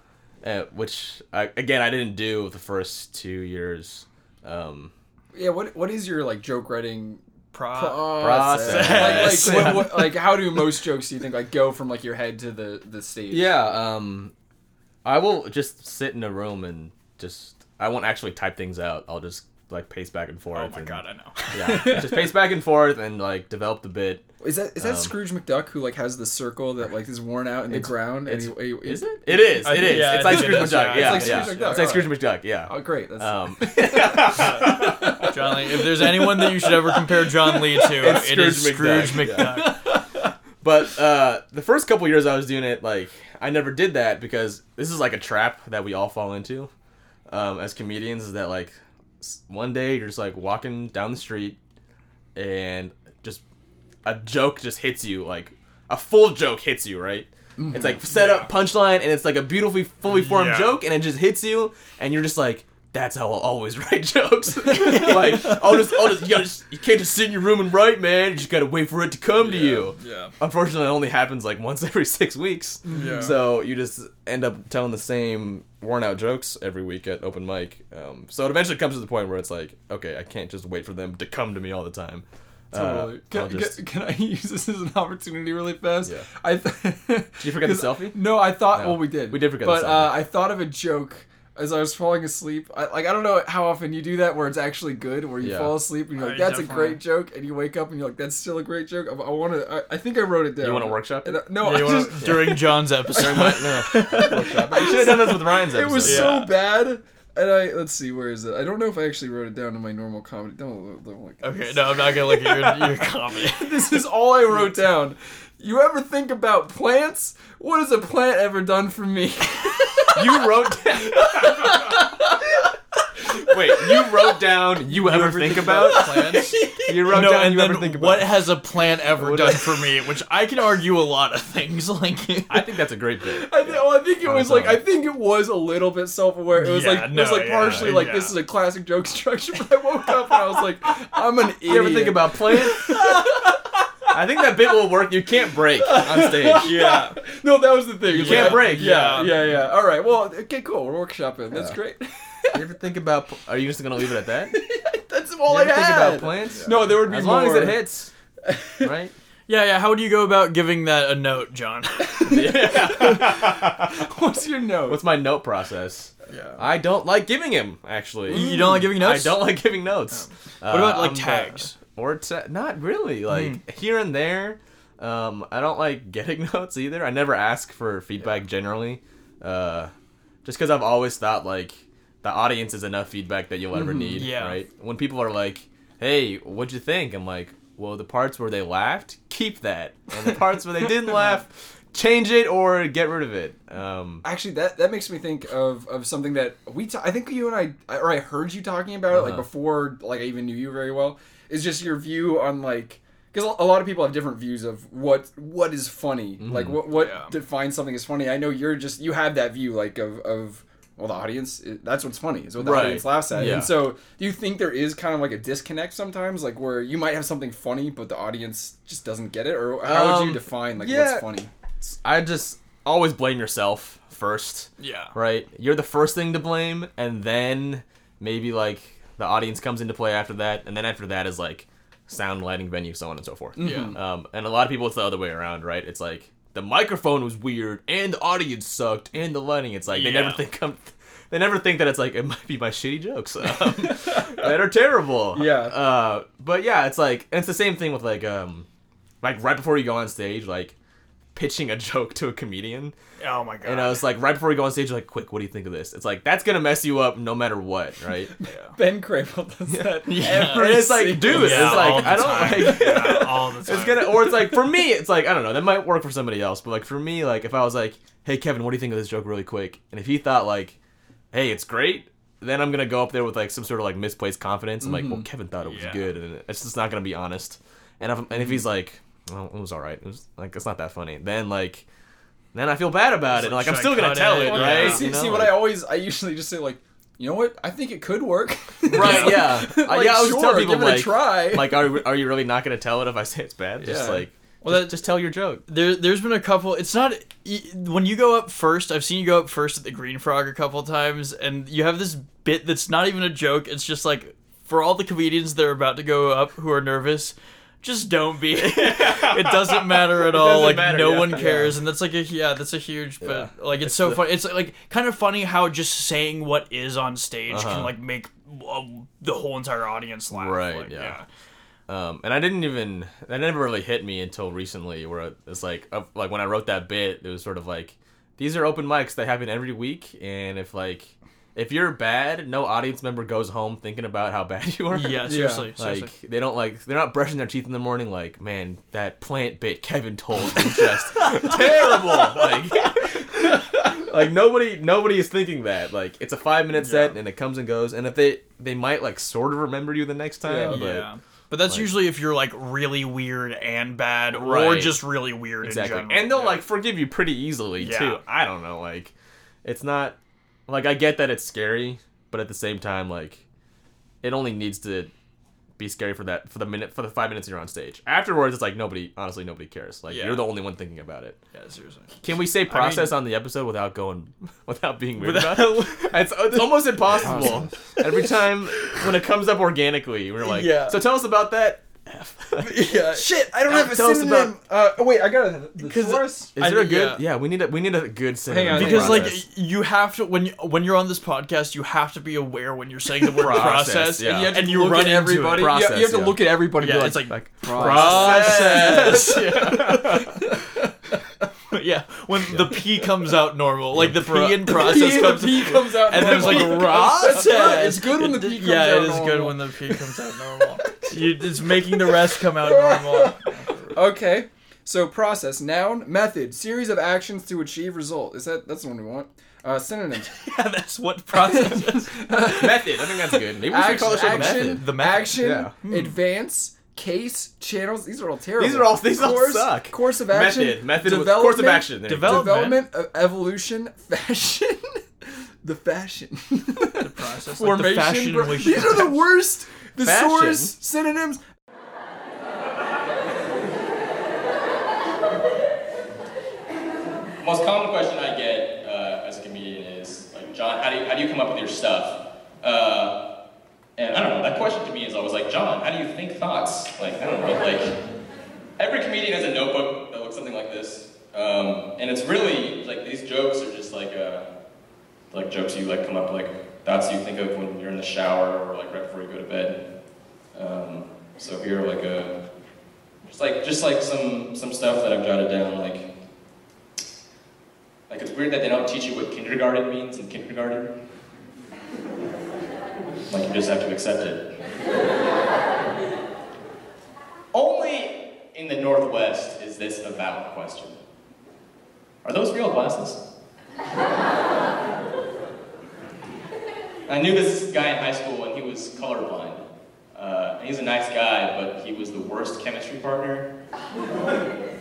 Uh, which I, again I didn't do the first two years. Um, Yeah, what what is your like joke writing pro- process? Process. like, like, what, what, like how do most jokes do you think like go from like your head to the the stage? Yeah, um I will just sit in a room and just I won't actually type things out. I'll just like pace back and forth. oh my and- god, I know. Yeah, just pace back and forth and like develop the bit. Is that is that Um, Scrooge McDuck who like has the circle that like is worn out in the ground? And it's- he, he- Is it? It is. I It think- is. yeah, it's like Scrooge it is, McDuck. yeah. Yeah, It's like. Scrooge McDuck, It's like Scrooge. McDuck. Yeah. Oh, great! That's Um, John Lee. If there's anyone that you should ever compare John Lee to, It's it is Scrooge Scrooge McDuck, McDuck. but uh, the first couple years I was doing it, like I never did that because this is like a trap that we all fall into um, as comedians. Is that like s- one day you're just like walking down the street and just a joke just hits you like a full joke hits you right. It's mm-hmm. like set up punchline and it's like a beautifully fully formed Yeah. joke and it just hits you and you're just like that's how I'll always write jokes. like I'll just, I'll just, you, just, you can't just sit in your room and write, man. You just gotta wait for it to come to you. Yeah. Unfortunately, it only happens like once every six weeks. Yeah. So you just end up telling the same worn out jokes every week at open mic. Um, so it eventually comes to the point where it's like, okay, I can't just wait for them to come to me all the time. Totally. Uh, can, I'll just- can, can I use this as an opportunity really fast? Yeah. I th- Did you forget the selfie? No, I thought. No. Well, we did. We did forget the But selfie. uh, I thought of a joke as I was falling asleep. I, like I don't know how often you do that, where it's actually good, where you Yeah. fall asleep and you're like, I "That's a great joke," and you wake up and you're like, "That's still a great joke." I, I want to. I, I think I wrote it down. You want to workshop it? And I- no, Yeah, you I wanna- just. during John's episode. no. Workshop it. You should have done this with Ryan's Episode. It was Yeah. so bad. And I let's see, where is it? I don't know if I actually wrote it down in my normal comedy. Don't, don't look. Okay, no, I'm not gonna look at your, your comedy. this is all I wrote down. You ever think about plants? What has a plant ever done for me? You wrote down. Wait, you wrote down. You ever, think, about? plants? You wrote no, down. and You then ever think about? what has a plant ever What- done for me? Which I can argue a lot of things. Like, I think that's a great bit. I, th- well, oh, I think it was like I think it was a little bit self-aware. It was Yeah, like it was like yeah, partially like yeah. this is a classic joke structure. But I woke up and I was like, I'm an idiot. You ever think about plants? I think that bit will work. You can't break on stage. yeah, No, that was the thing. You can't break. Yeah, Yeah. yeah, yeah. All right. Well, okay, cool. We're workshopping. That's Yeah. great. You ever think about? Are you just gonna leave it at that? That's all You I ever think had. about plants? No, there would be As more. long as it hits, right? yeah, yeah. How would you go about giving that a note, John? What's your note? What's my note process? yeah. I don't like giving him. Actually, You don't like giving notes? I don't like giving notes. What about like I'm, uh, tags? Or ta- not really. Like here and there. Um, I don't like getting notes either. I never ask for feedback generally, uh, just because I've always thought like the audience is enough feedback that you'll ever need. Yeah. Right. When people are like, "Hey, what'd you think?" I'm like, "Well, the parts where they laughed, keep that, and the parts where they didn't laugh, change it or get rid of it." Um, Actually, that that makes me think of of something that we. ta- I think you and I, or I heard you talking about it like Uh-huh. before, like I even knew you very well. Is just your view on like because a lot of people have different views of what what is funny, like what what Yeah. defines something as funny. I know you're just you have that view like of of well, the audience, that's what's funny, is what the Right. audience laughs at. Yeah. And so, do you think there is kind of like a disconnect sometimes, like where you might have something funny, but the audience just doesn't get it? Or how would you Um, define like yeah. what's funny? I just always blame yourself first. Yeah. Right? You're the first thing to blame, and then maybe like the audience comes into play after that, and then after that is like sound, lighting, venue, so on and so forth. Yeah. Um, and a lot of people, it's the other way around, right? It's like the microphone was weird, and the audience sucked, and the lighting. It's like they never think I'm. They never think that it's like it might be my shitty jokes um, that are terrible. Yeah. Uh, but yeah, it's like and it's the same thing with like um, like right before you go on stage, like pitching a joke to a comedian. Oh my god. And I was like, right before we go on stage, like, quick, what do you think of this? It's like that's gonna mess you up no matter what, right? yeah. Ben Crable does that. Yeah. every and it's like, single- dude, Yeah, it's like I don't time. like. Yeah, all the time. It's gonna, or it's like for me, it's like I don't know. That might work for somebody else, but like for me, like if I was like, "Hey, Kevin, what do you think of this joke, really quick?" and if he thought like, "Hey, it's great," then I'm gonna go up there with like some sort of like misplaced confidence. I'm like, "Well, mm-hmm. Kevin thought it was Yeah. good," and it's just not gonna be honest. And if and if he's mm-hmm. like, "Well, it was all right," it was like it's not that funny, then like, then I feel bad about it. Like like, I'm still gonna tell it? it, Yeah. right? See, You know, see what like- I always, I usually just say like, you know what? I think it could work. Right, yeah. Like, yeah, I always sure, tell people give it a like, try. like, are, are you really not gonna tell it if I say it's bad? Just Yeah. like, Well, well, that- just tell your joke. there, there's been a couple. It's not when you go up first. I've seen you go up first at the Green Frog a couple times, and you have this bit that's not even a joke. It's just like for all the comedians that are about to go up who are nervous, just don't be. it doesn't matter at all. Like matter, no yeah. one cares, and that's like a yeah, that's a huge. But like it's, so the- funny. It's like kind of funny how just saying what is on stage Uh-huh. can like make uh, the whole entire audience laugh. Right, Like, yeah. Um, and I didn't even that never really hit me until recently, where it's like like when I wrote that bit, it was sort of like these are open mics that happen every week, and if like if you're bad, no audience member goes home thinking about how bad you are. Yeah, seriously, seriously. Like they don't like they're not brushing their teeth in the morning. Like man, that plant bit Kevin told was just terrible. Like, like nobody nobody is thinking that. Like it's a five minute set and it comes and goes. And if they they might like sort of remember you the next time. Yeah. but yeah. But that's like- usually if you're like really weird and bad, or Right. just really weird exactly. in general. And they'll Yeah. like forgive you pretty easily Yeah. too. I don't know. Like it's not like I get that it's scary, but at the same time, like it only needs to be scary for that for the minute for the five minutes you're on stage. Afterwards, it's like nobody honestly nobody cares. Like Yeah. you're the only one thinking about it. yeah, seriously. Can we say process on the episode without going without being weird Without- about it? It's, it's almost impossible. Every time when it comes up organically, we're like, Yeah. So tell us about that. yeah. Shit, I don't have a tell us synonym. Uh, oh wait, I got a Because- thesaurus. Is I- there a good? yeah. Yeah. we need a we need a good synonym. on, Because like process. you have to when you, when you're on this podcast, you have to be aware when you're saying the word Process, process, yeah. and, You you, have and you look run at into everybody. It. You- you, have to yeah. look at everybody. Yeah, and it's be like Process. yeah, when the P comes out normal, like the Pro- P in The process P, comes, the P comes out. and then it's like normal. process. That's. It's good when the P comes out. yeah, out it is normal. good when the P comes out normal. You, it's making the rest come out normal. Okay. So process, noun, method, series of actions to achieve result. Is that that's the one we want? Uh, synonyms. Yeah, that's what process is. method. I think that's good. Maybe we should call the show the action, method. The method, action, yeah. advance, case, channels. These are all terrible. These are all- these all suck. Course of action. Method. Method. with- Course of action. There you go. develop- Development, of evolution, fashion, the fashion, The process, like the formation. fashion bro- These should- are the worst. The Fashion? source synonyms. most common question I get uh, as a comedian is like, John, how do you how do you come up with your stuff? Uh, and I don't know. That question to me is always like, John, how do you think thoughts? Like I don't know. Like every comedian has a notebook that looks something like this, um, and it's really like these jokes are just like uh, like jokes you like come up like thoughts you think of when you're in the shower or like right before you go to bed. Um, so here like a just like just like some some stuff that I've jotted down like. Like it's weird that they don't teach you what kindergarten means in kindergarten. Like you just have to accept it. Only in the Northwest is this a valid question. Are those real glasses? I knew this guy in high school and he was colorblind. Uh, he's a nice guy, but he was the worst chemistry partner.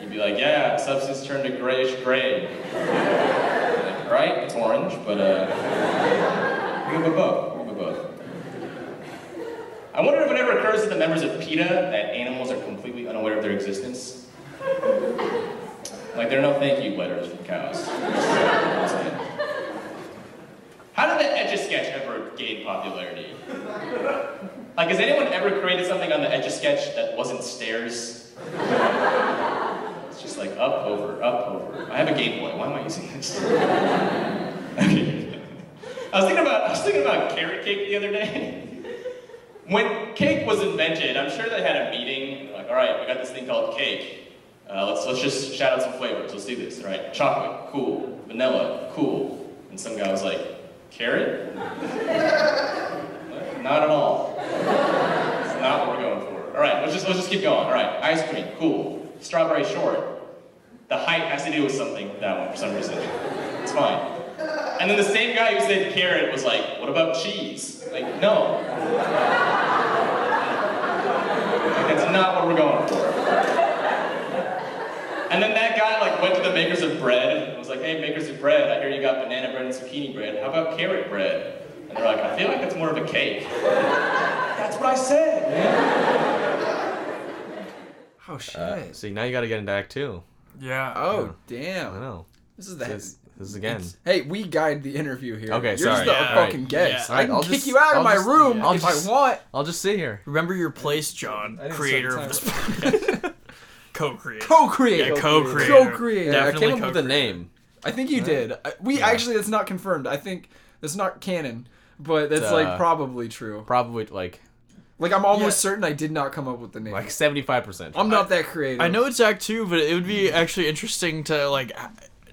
He'd be like, yeah, substance turned to grayish gray. Like, right? It's orange, but uh, we can put both. We can put both. I wonder if it ever occurs to the members of PETA that animals are completely unaware of their existence. Like there are no thank you letters from cows. How did the Etch a Sketch ever gain popularity? Like, has anyone ever created something on the Etch a Sketch that wasn't stairs? It's just like up, over, up, over. I have a Game Boy. Why am I using this? Okay. I was thinking about I was thinking about carrot cake the other day. When cake was invented, I'm sure they had a meeting. Like, all right, we got this thing called cake. Uh, let's let's just shout out some flavors. Let's do this. Right, chocolate, cool. Vanilla, cool. And some guy was like, carrot? Not at all. It's not what we're going for. All right, let's just let's just keep going. All right, ice cream, cool. Strawberry short. The height has to do with something. That one for some reason. It's fine. And then the same guy who said carrot was like, "What about cheese?" Like, no. Like, that's not what we're going for. And then that guy like went to the makers of bread and was like, "Hey, makers of bread, I hear you got banana bread and zucchini bread. How about carrot bread?" And they're like, "I feel like that's more of a cake." That's what I said, man. Oh shit. Uh, see, now you got to get into Act Two. Yeah. oh I damn. I know. This is the. This, this is again. Hey, we guide the interview here. Okay, You're sorry. just the Yeah, fucking alright. guest. Yeah. I can I'll kick just- you out of I'll my just- room I'll if just- I want. I'll just sit here. Remember your place, John, creator of this podcast. Co-creator. Co-creator. Yeah, co-creator. Co-creator. Yeah, I Definitely came up with a name. I think you did. I- We Yeah. actually, that's not confirmed. I think that's not canon, but that's It's, like uh, probably true. Probably like Like I'm almost Yeah. certain I did not come up with the name. like seventy five percent. I'm not that creative. I know it's Act Two, but it would be actually interesting to like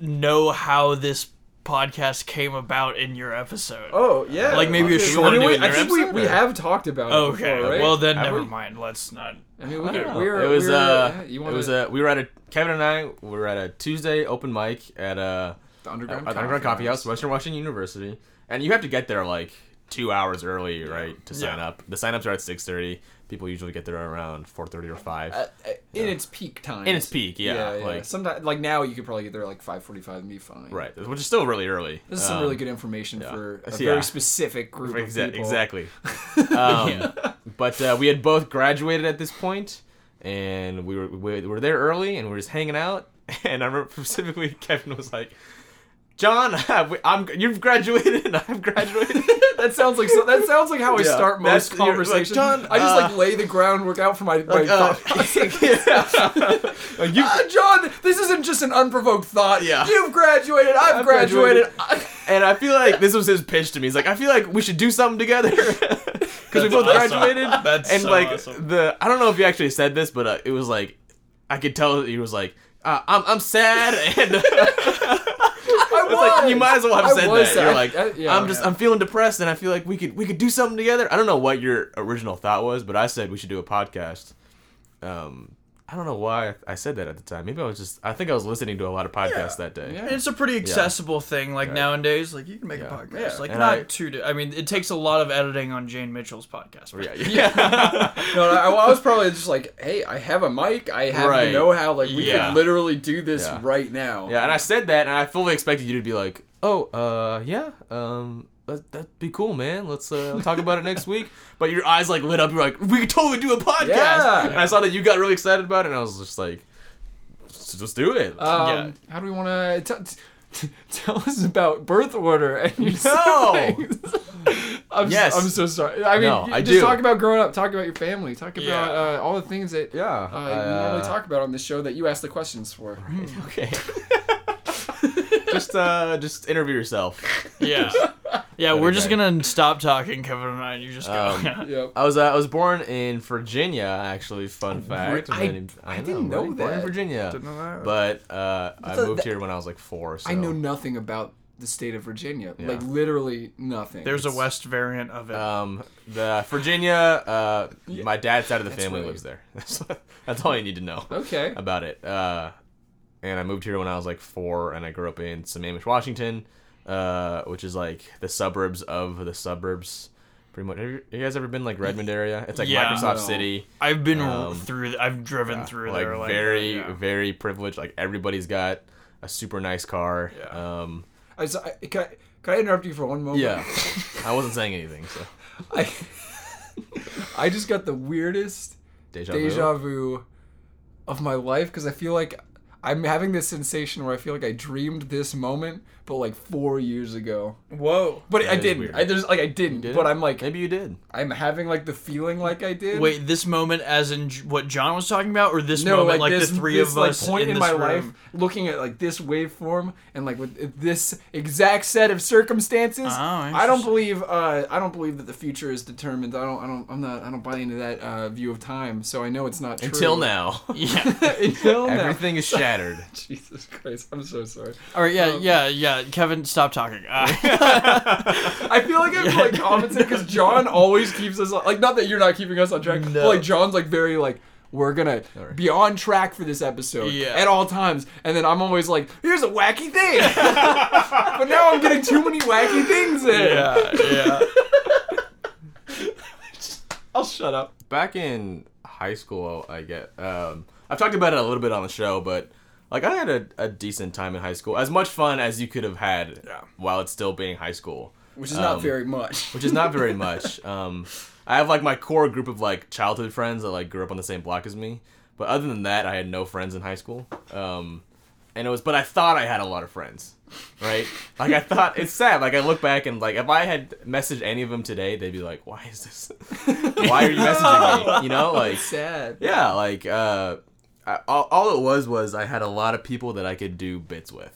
know how this podcast came about in your episode. Oh yeah. Like, maybe a short I, mean, we, I think we, episode, we or- have talked about it okay. before, right? Well, then Have never we? mind. Let's not. I mean, we I could, don't know. we're, it was we're, uh, you it wanna, was uh, we were at a Kevin and I we were at a Tuesday open mic at a the at underground, the Underground Coffee House, Western Washington University, and you have to get there like two hours early, right, to sign Yeah. up. The sign ups are at six thirty. People usually get there around four thirty or five. Uh, in its peak time. In its peak, yeah, like- sometimes like now you could probably get there at like 5:45 and be fine. right, which is still really early. This is some Um, really good information yeah. for a Yeah. very specific group Exa- of people. Exactly. um, But uh, we had both graduated at this point, and we were we were there early, and we were just hanging out. And I remember specifically, Kevin was like, "John, I'm you've graduated, and I've graduated." That sounds like so, that sounds like how I Yeah, start most you're like, conversations. John, I just like uh, lay the groundwork out for my, my Like, uh, thought. Like, you, Ah, John, this isn't just an unprovoked thought. Yeah. You've graduated. I've, I've graduated. graduated. and I feel like this was his pitch to me. He's like, I feel like we should do something together because we both awesome. graduated. That's and so like awesome. the I don't know if you actually said this, but uh, it was like I could tell he was like, uh, I'm I'm sad and. I It's like you might as well have I said was that. You're like, I- yeah. I'm just, I'm feeling depressed, and I feel like we could, we could do something together. I don't know what your original thought was, but I said we should do a podcast. Um, I don't know why I said that at the time. Maybe I was just, I think I was listening to a lot of podcasts that day. Yeah. It's a pretty accessible thing. Like Right. nowadays, like you can make Yeah. a podcast. Yeah. Like And not I- too. di- I mean, it takes a lot of editing on Jane Mitchell's podcast. Yeah, yeah. No, I, I was probably just like, hey, I have a mic. I have Right. the know-how. Like we Yeah. could literally do this Yeah. right now. Yeah, and I said that, and I fully expected you to be like, "Oh, uh, yeah, um, that, that'd be cool, man. Let's uh, talk about it next week." But your eyes like lit up. You're like, "We could totally do a podcast." Yeah. And I saw that you got really excited about it, and I was just like, "Let's just do it." Um, Yeah. How do we want to t- tell us about birth order and your No. siblings? I'm Yes. So, I'm so sorry. I mean, No, I just do. talk about growing up. Talk about your family. Talk about Yeah. uh, all the things that yeah, uh, we normally talk about on this show that you ask the questions for. Okay. just uh, just interview yourself. Yeah. Yeah, we're just gonna stop talking, Kevin and I, and you just go. Um, Yep. I was uh, I was born in Virginia, actually. Fun fact. I- And I didn't know right? Born in. Virginia. Didn't know that. But uh, I moved that- here when I was like four. So. I know nothing about the state of Virginia. Yeah. Like literally nothing. There's a West variant of it. Um, the Virginia, uh, my dad's side of the That's family right. lives there. That's, that's all you need to know okay. about it. Uh, and I moved here when I was like four, and I grew up in Sammamish, Washington, uh, which is like the suburbs of the suburbs. Pretty much. Have you, you guys ever been like Redmond area? It's like Yeah. Microsoft No. City. I've been um, through. I've driven through like there. Like very, yeah. very privileged. Like everybody's got a super nice car. Yeah. Um, I, just- I, can, I, can I interrupt you for one moment? Yeah, I wasn't saying anything. So I, I just got the weirdest deja, deja vu. vu of my life because I feel like I'm having this sensation where I feel like I dreamed this moment, but like four years ago. Whoa. But I is didn't. weird. I there's like I didn't. Did But? I'm like maybe you did. I'm having like the feeling like I did. Wait, this moment, as in J- what John was talking about, or this no, moment, like, like, this, the three this, of like, us point in, in, this my room? life, looking at like this waveform and like with this exact set of circumstances. Oh, I don't interesting. believe. Uh, I don't believe that the future is determined. I don't. I don't. I'm not. I don't buy into that uh, view of time. So I know it's not true. Until now, Yeah. Until now. everything is shattered. Jesus Christ! I'm so sorry. All right. Yeah. Um, yeah. Yeah. Kevin, stop talking. Uh, I feel like I'm like commenting because John always keeps us on, like not that you're not keeping us on track, but like John's like very like we're gonna Alright. be on track for this episode Yeah. at all times, and then I'm always like, here's a wacky thing, but now I'm getting too many wacky things in. yeah. Yeah. I'll shut up. Back in high school, I get. Um, I've talked about it a little bit on the show, but like I had a, a decent time in high school, as much fun as you could have had Yeah. while it's still being high school. Which is not Um, very much. which is not very much. Um, I have like my core group of like childhood friends that like grew up on the same block as me, but other than that, I had no friends in high school. Um, and it was, but I thought I had a lot of friends, right? Like I thought it's sad. Like I look back and like if I had messaged any of them today, they'd be like, "Why is this? Why are you messaging me?" You know, like Sad. yeah, like uh, I, all, all it was was I had a lot of people that I could do bits with.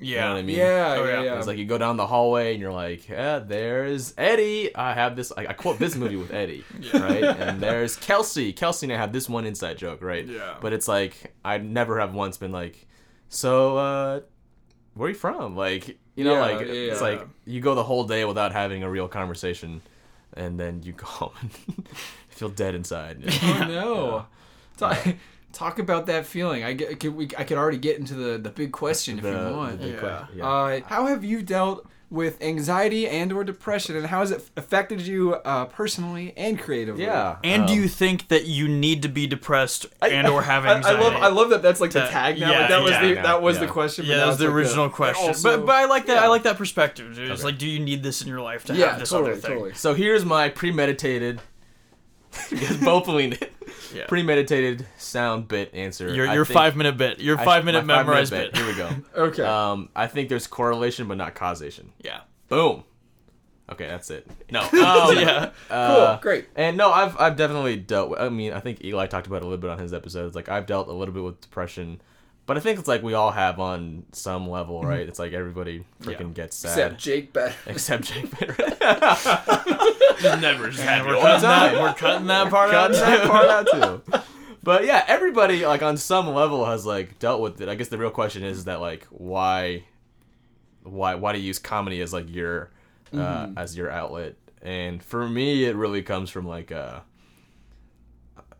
You know what I mean? Yeah, Oh, yeah, yeah. yeah. It's like you go down the hallway and you're like, yeah, there's Eddie. I have this. I, I quote this movie with Eddie, right? And there's Kelsey. Kelsey and I have this one inside joke, right? Yeah. But it's like I never have once been like, so uh, where are you from? Like you know, Yeah, like yeah, it's yeah. like you go the whole day without having a real conversation, and then you go home and feel dead inside. Oh no. Talk, talk about that feeling. I get. Could we, I could already get into the the big question if you want. Yeah. que- yeah. Uh, how have you dealt with anxiety and or depression, and how has it affected you uh, personally and creatively? yeah. And do um, you think that you need to be depressed I- and or have I- anxiety? I, love I love that that's like the tag now. yeah, like, that was yeah, the yeah, that was the question. yeah, that was the like original and question. also- but but I like that. yeah. I like that perspective. dude. It's Okay. like, do you need this in your life to yeah, have this totally, other thing? totally. So here's my premeditated. you guys both leaned it. Yeah. Premeditated sound bit answer. Your your think- five minute bit. Your I- five minute my five-minute memorized bit. Here we go. Okay. Um, I think there's correlation, but not causation. yeah. Boom. Okay, that's it. No. Oh, yeah. uh, cool. Great. And no, I've I've definitely dealt. with I mean, I think Eli talked about it a little bit on his episodes. Like I've dealt a little bit with depression, but I think it's like we all have on some level, right? It's like everybody freaking gets sad. Except Jake better. Except Jake Bitter. Never had we're we're, cutting cutting that, that- we're cutting that part Got out. that part out too. But yeah, everybody like on some level has like dealt with it. I guess the real question is that like why, why why do you use comedy as like your uh, as your outlet? And for me, it really comes from like uh,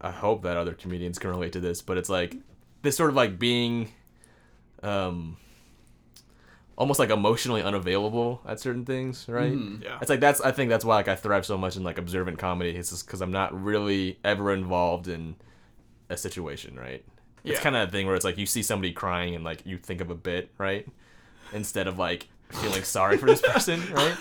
I hope that other comedians can relate to this, but it's like this sort of like being, um, almost like emotionally unavailable at certain things, right? Yeah. It's like that's I think that's why like I thrive so much in like observant comedy. It's just because I'm not really ever involved in a situation, right? Yeah. It's kind of a thing where it's like you see somebody crying and like you think of a bit, right? Instead of like feeling sorry for this person, right?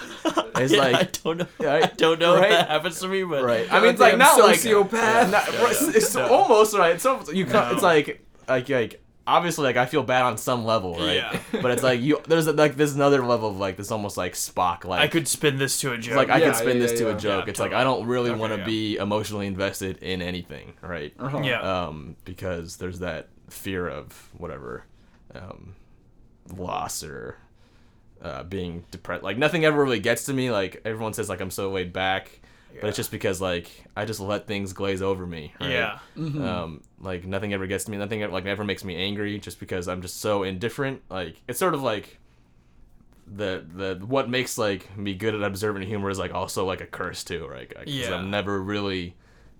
It's Yeah, I like don't know. right? I don't know Right? if that happens to me, but right. I mean, it's like not Goddamn like sociopath. not- right, it's almost right. It's, almost, you. co- It's like like like obviously like I feel bad on some level, right? Yeah. But it's like you. There's like there's another level of like this almost like Spock like I could spin this to a joke. like I Yeah, could spin yeah, this to yeah. a joke. Yeah, it's like. I don't really Okay, want to yeah. be emotionally invested in anything, right? Uh-huh. yeah. Um, because there's that fear of whatever, um, loss or uh, being depressed. Like nothing ever really gets to me. Like everyone says, like I'm so laid back, but it's just because like I just let things glaze over me. Right? Yeah. Um, like nothing ever gets to me. Nothing like ever makes me angry, just because I'm just so indifferent. Like it's sort of like the the what makes like me good at observant humor is like also like a curse too, right? Because Yeah. I'm never really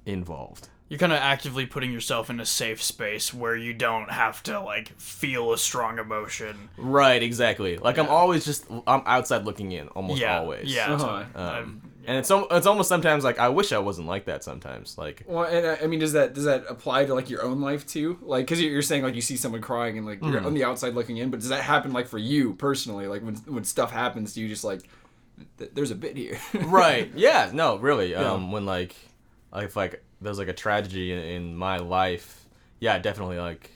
involved. You're kind of actively putting yourself in a safe space where you don't have to like feel a strong emotion. Right, exactly. Like I'm always just I'm outside looking in almost yeah, always. Yeah. Uh-huh. Um, and it's it's almost sometimes like I wish I wasn't like that sometimes. Like Well, and uh, I mean, does that does that apply to like your own life too? Like, because you're saying like you see someone crying and like Mm-hmm. you're on the outside looking in, but does that happen like for you personally? Like when when stuff happens, do you just like th- there's a bit here? right. Yeah. No, really. Um, when like, like if like there's like a tragedy in, in my life, yeah, definitely like,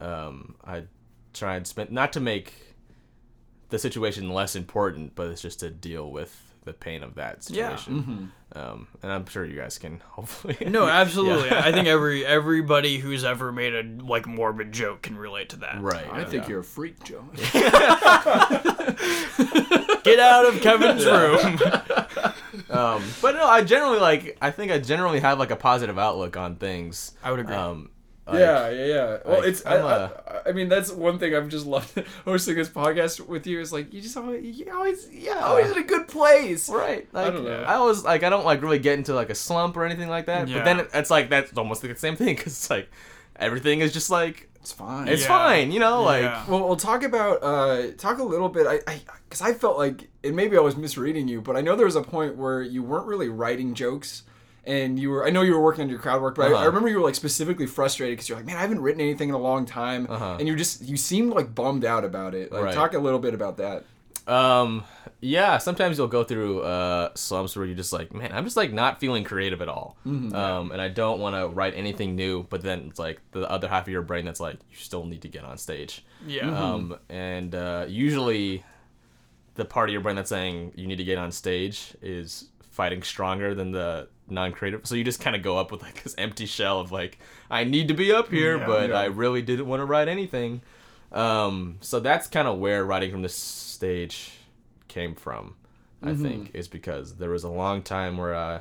um, I try and spend not to make the situation less important, but it's just to deal with the pain of that Yeah. situation. Um, and I'm sure you guys can hopefully. No, absolutely. Yeah. I think every everybody who's ever made a like morbid joke can relate to that. Right. I think yeah. you're a freak, Joe. Get out of Kevin's room. Um, but no, I generally like. I think I generally have like a positive outlook on things. I would agree. Um, like- yeah, yeah, yeah. Well, like, it's. I, I'm a- I, I mean, that's one thing I've just loved hosting this podcast with you. Is like you just always, you always, yeah, always in a good place. Right. Like, I don't know. I always like I don't like really get into like a slump or anything like that. Yeah. But then it's like that's almost like the same thing because it's like everything is just like It's fine. it's Yeah. fine, you know. Like Yeah. Well, we'll talk about uh, talk a little bit. I, I, because I felt like, and maybe I was misreading you, but I know there was a point where you weren't really writing jokes, and you were. I know you were working on your crowd work, but I, I Uh-huh. remember you were like specifically frustrated because you're like, man, I haven't written anything in a long time, Uh-huh. and you just you seemed like bummed out about it. Like, Right. talk a little bit about that. Um yeah, sometimes you'll go through uh slumps where you're just like, man, I'm just like not feeling creative at all. Um and I don't want to write anything new, but then it's like the other half of your brain that's like you still need to get on stage. Yeah. Um, and uh, usually, the part of your brain that's saying you need to get on stage is fighting stronger than the non-creative. So you just kind of go up with like this empty shell of like, I need to be up here, Yeah. but Yeah. I really didn't want to write anything. Um, so that's kind of where writing from the stage came from. I think is because there was a long time where uh,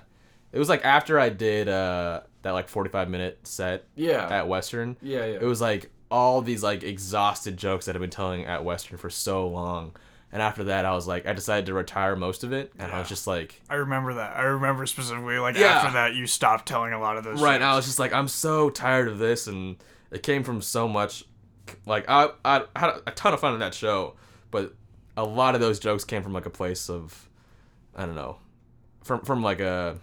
it was like after I did uh, that like 45 minute set Yeah. at Western yeah, yeah. it was like all these like exhausted jokes that I've been telling at Western for so long. And after that, I was like, I decided to retire most of it, and I was just like, I remember that. I remember specifically like Yeah. after that you stopped telling a lot of those. right. And jokes. I was just like, I'm so tired of this, and it came from so much. Like I, I had a ton of fun in that show, but a lot of those jokes came from like a place of, I don't know, from from like a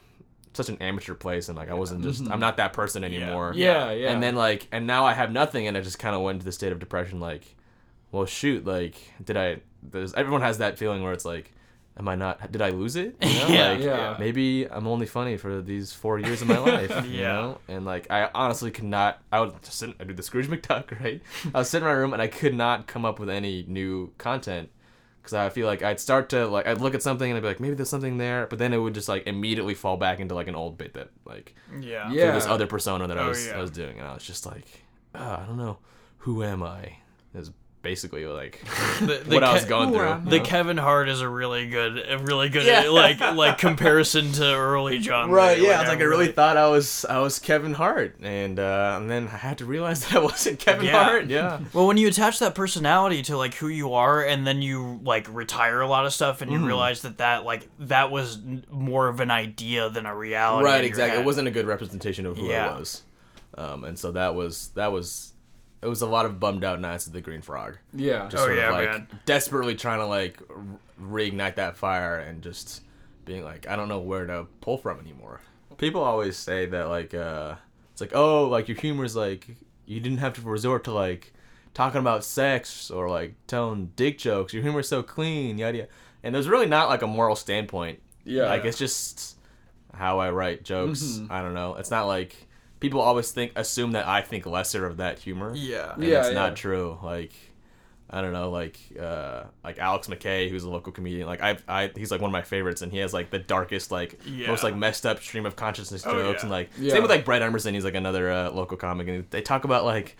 such an amateur place, and like I wasn't just, I'm mm-hmm. not that person anymore. yeah, yeah. and then like and now i have nothing and i just kind of went into the state of depression like well shoot like did i there's everyone has that feeling where it's like am i not did i lose it you know? Yeah. like Yeah. maybe i'm only funny for these four years of my life you Yeah. know and like i honestly could not i would just sit i do the scrooge mcduck right i was sitting in my room and i could not come up with any new content because I feel like I'd start to like I'd look at something and I'd be like maybe there's something there, but then it would just like immediately fall back into like an old bit that like yeah. Yeah. this other persona that I Oh, was yeah. I was doing, and I was just like, ah, I don't know, who am I? Is basically like The, the what I was going Who through. The? Kevin Hart is a really good, a really good Yeah. like like comparison to early John. Right, Wayne. yeah. I was like, I really thought I was I was Kevin Hart, and uh, and then I had to realize that I wasn't Kevin Yeah. Hart. Yeah, Well, when you attach that personality to like who you are, and then you like retire a lot of stuff, and you Mm-hmm. realize that that like that was more of an idea than a reality. right, in your exactly. It wasn't a good representation of who Yeah. I was, um, and so that was that was it was a lot of bummed out nights at the Green Frog. yeah. just Oh, sort yeah, of like man. desperately trying to like reignite that fire and just being like I don't know where to pull from anymore. People always say that like uh it's like oh like your humor's like you didn't have to resort to like talking about sex or like telling dick jokes. Your humor's so clean, yada yada. And there's really not like a moral standpoint. Yeah. Like it's just how I write jokes. I don't know. It's not like people always think assume that I think lesser of that humor Yeah. and Yeah, it's yeah. not true. Like, I don't know, like, uh, like Alex McKay, who's a local comedian. Like, I, I, he's like one of my favorites, and he has like the darkest, like, Yeah. most like messed up stream of consciousness Oh, jokes, yeah. and like, Yeah. same with like Brett Emerson. He's like another uh, local comic, and they talk about like,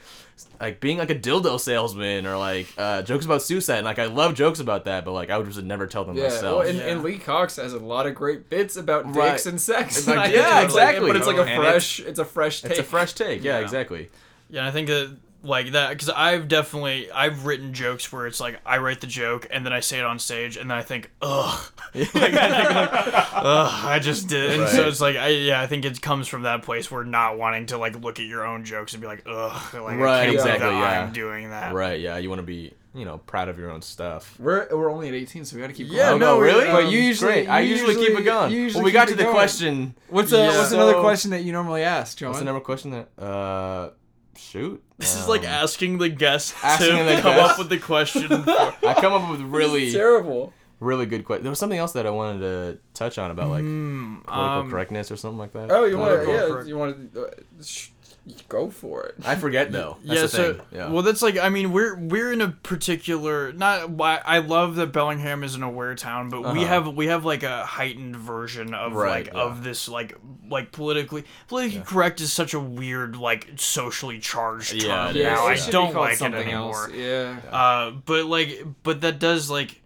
like being like a dildo salesman or like uh, jokes about suicide. And like, I love jokes about that, but like, I would just never tell them Yeah, myself. well, and, Yeah. and Lee Cox has a lot of great bits about dicks Right. and sex. It's like- yeah, think it's like- exactly. but it's like a fresh, it's, a fresh take. it's a fresh take. Yeah, Yeah. exactly. Yeah, I think that like that because I've definitely I've written jokes where it's like I write the joke and then I say it on stage and then I think ugh, like, I think, like, ugh, I just did. And so it's like I yeah I think it comes from that place where not wanting to like look at your own jokes and be like ugh, like Right, I can't believe exactly, that yeah. I'm doing that. Right. Yeah. You want to be, you know, proud of your own stuff. We're we're only at 18, so we got to keep. Yeah, going. no, really? But you usually, Great. I you usually, keep it going. you usually well, we got to the going. question. What's a, Yeah. what's another question that you normally ask, John? What's the number question that? Uh, shoot. This is like Um, asking the guest Asking to the come guest. up with the question. For, I come up with really, terrible. really good question. There was something else that I wanted to touch on about like political um, correctness or something like that. Oh, you want to? Yeah, correct. you want to? Uh, sh- go for it. I forget though. That's yeah, the so thing. Yeah. well, that's like I mean we're we're in a particular not why I love that Bellingham is an aware town, but we Uh-huh. have we have like a heightened version of Right, like yeah. of this like like politically politically correct is such a weird like socially charged Yeah, term it is. now. it I don't like it anymore. Yeah. Uh, but like, but that does like.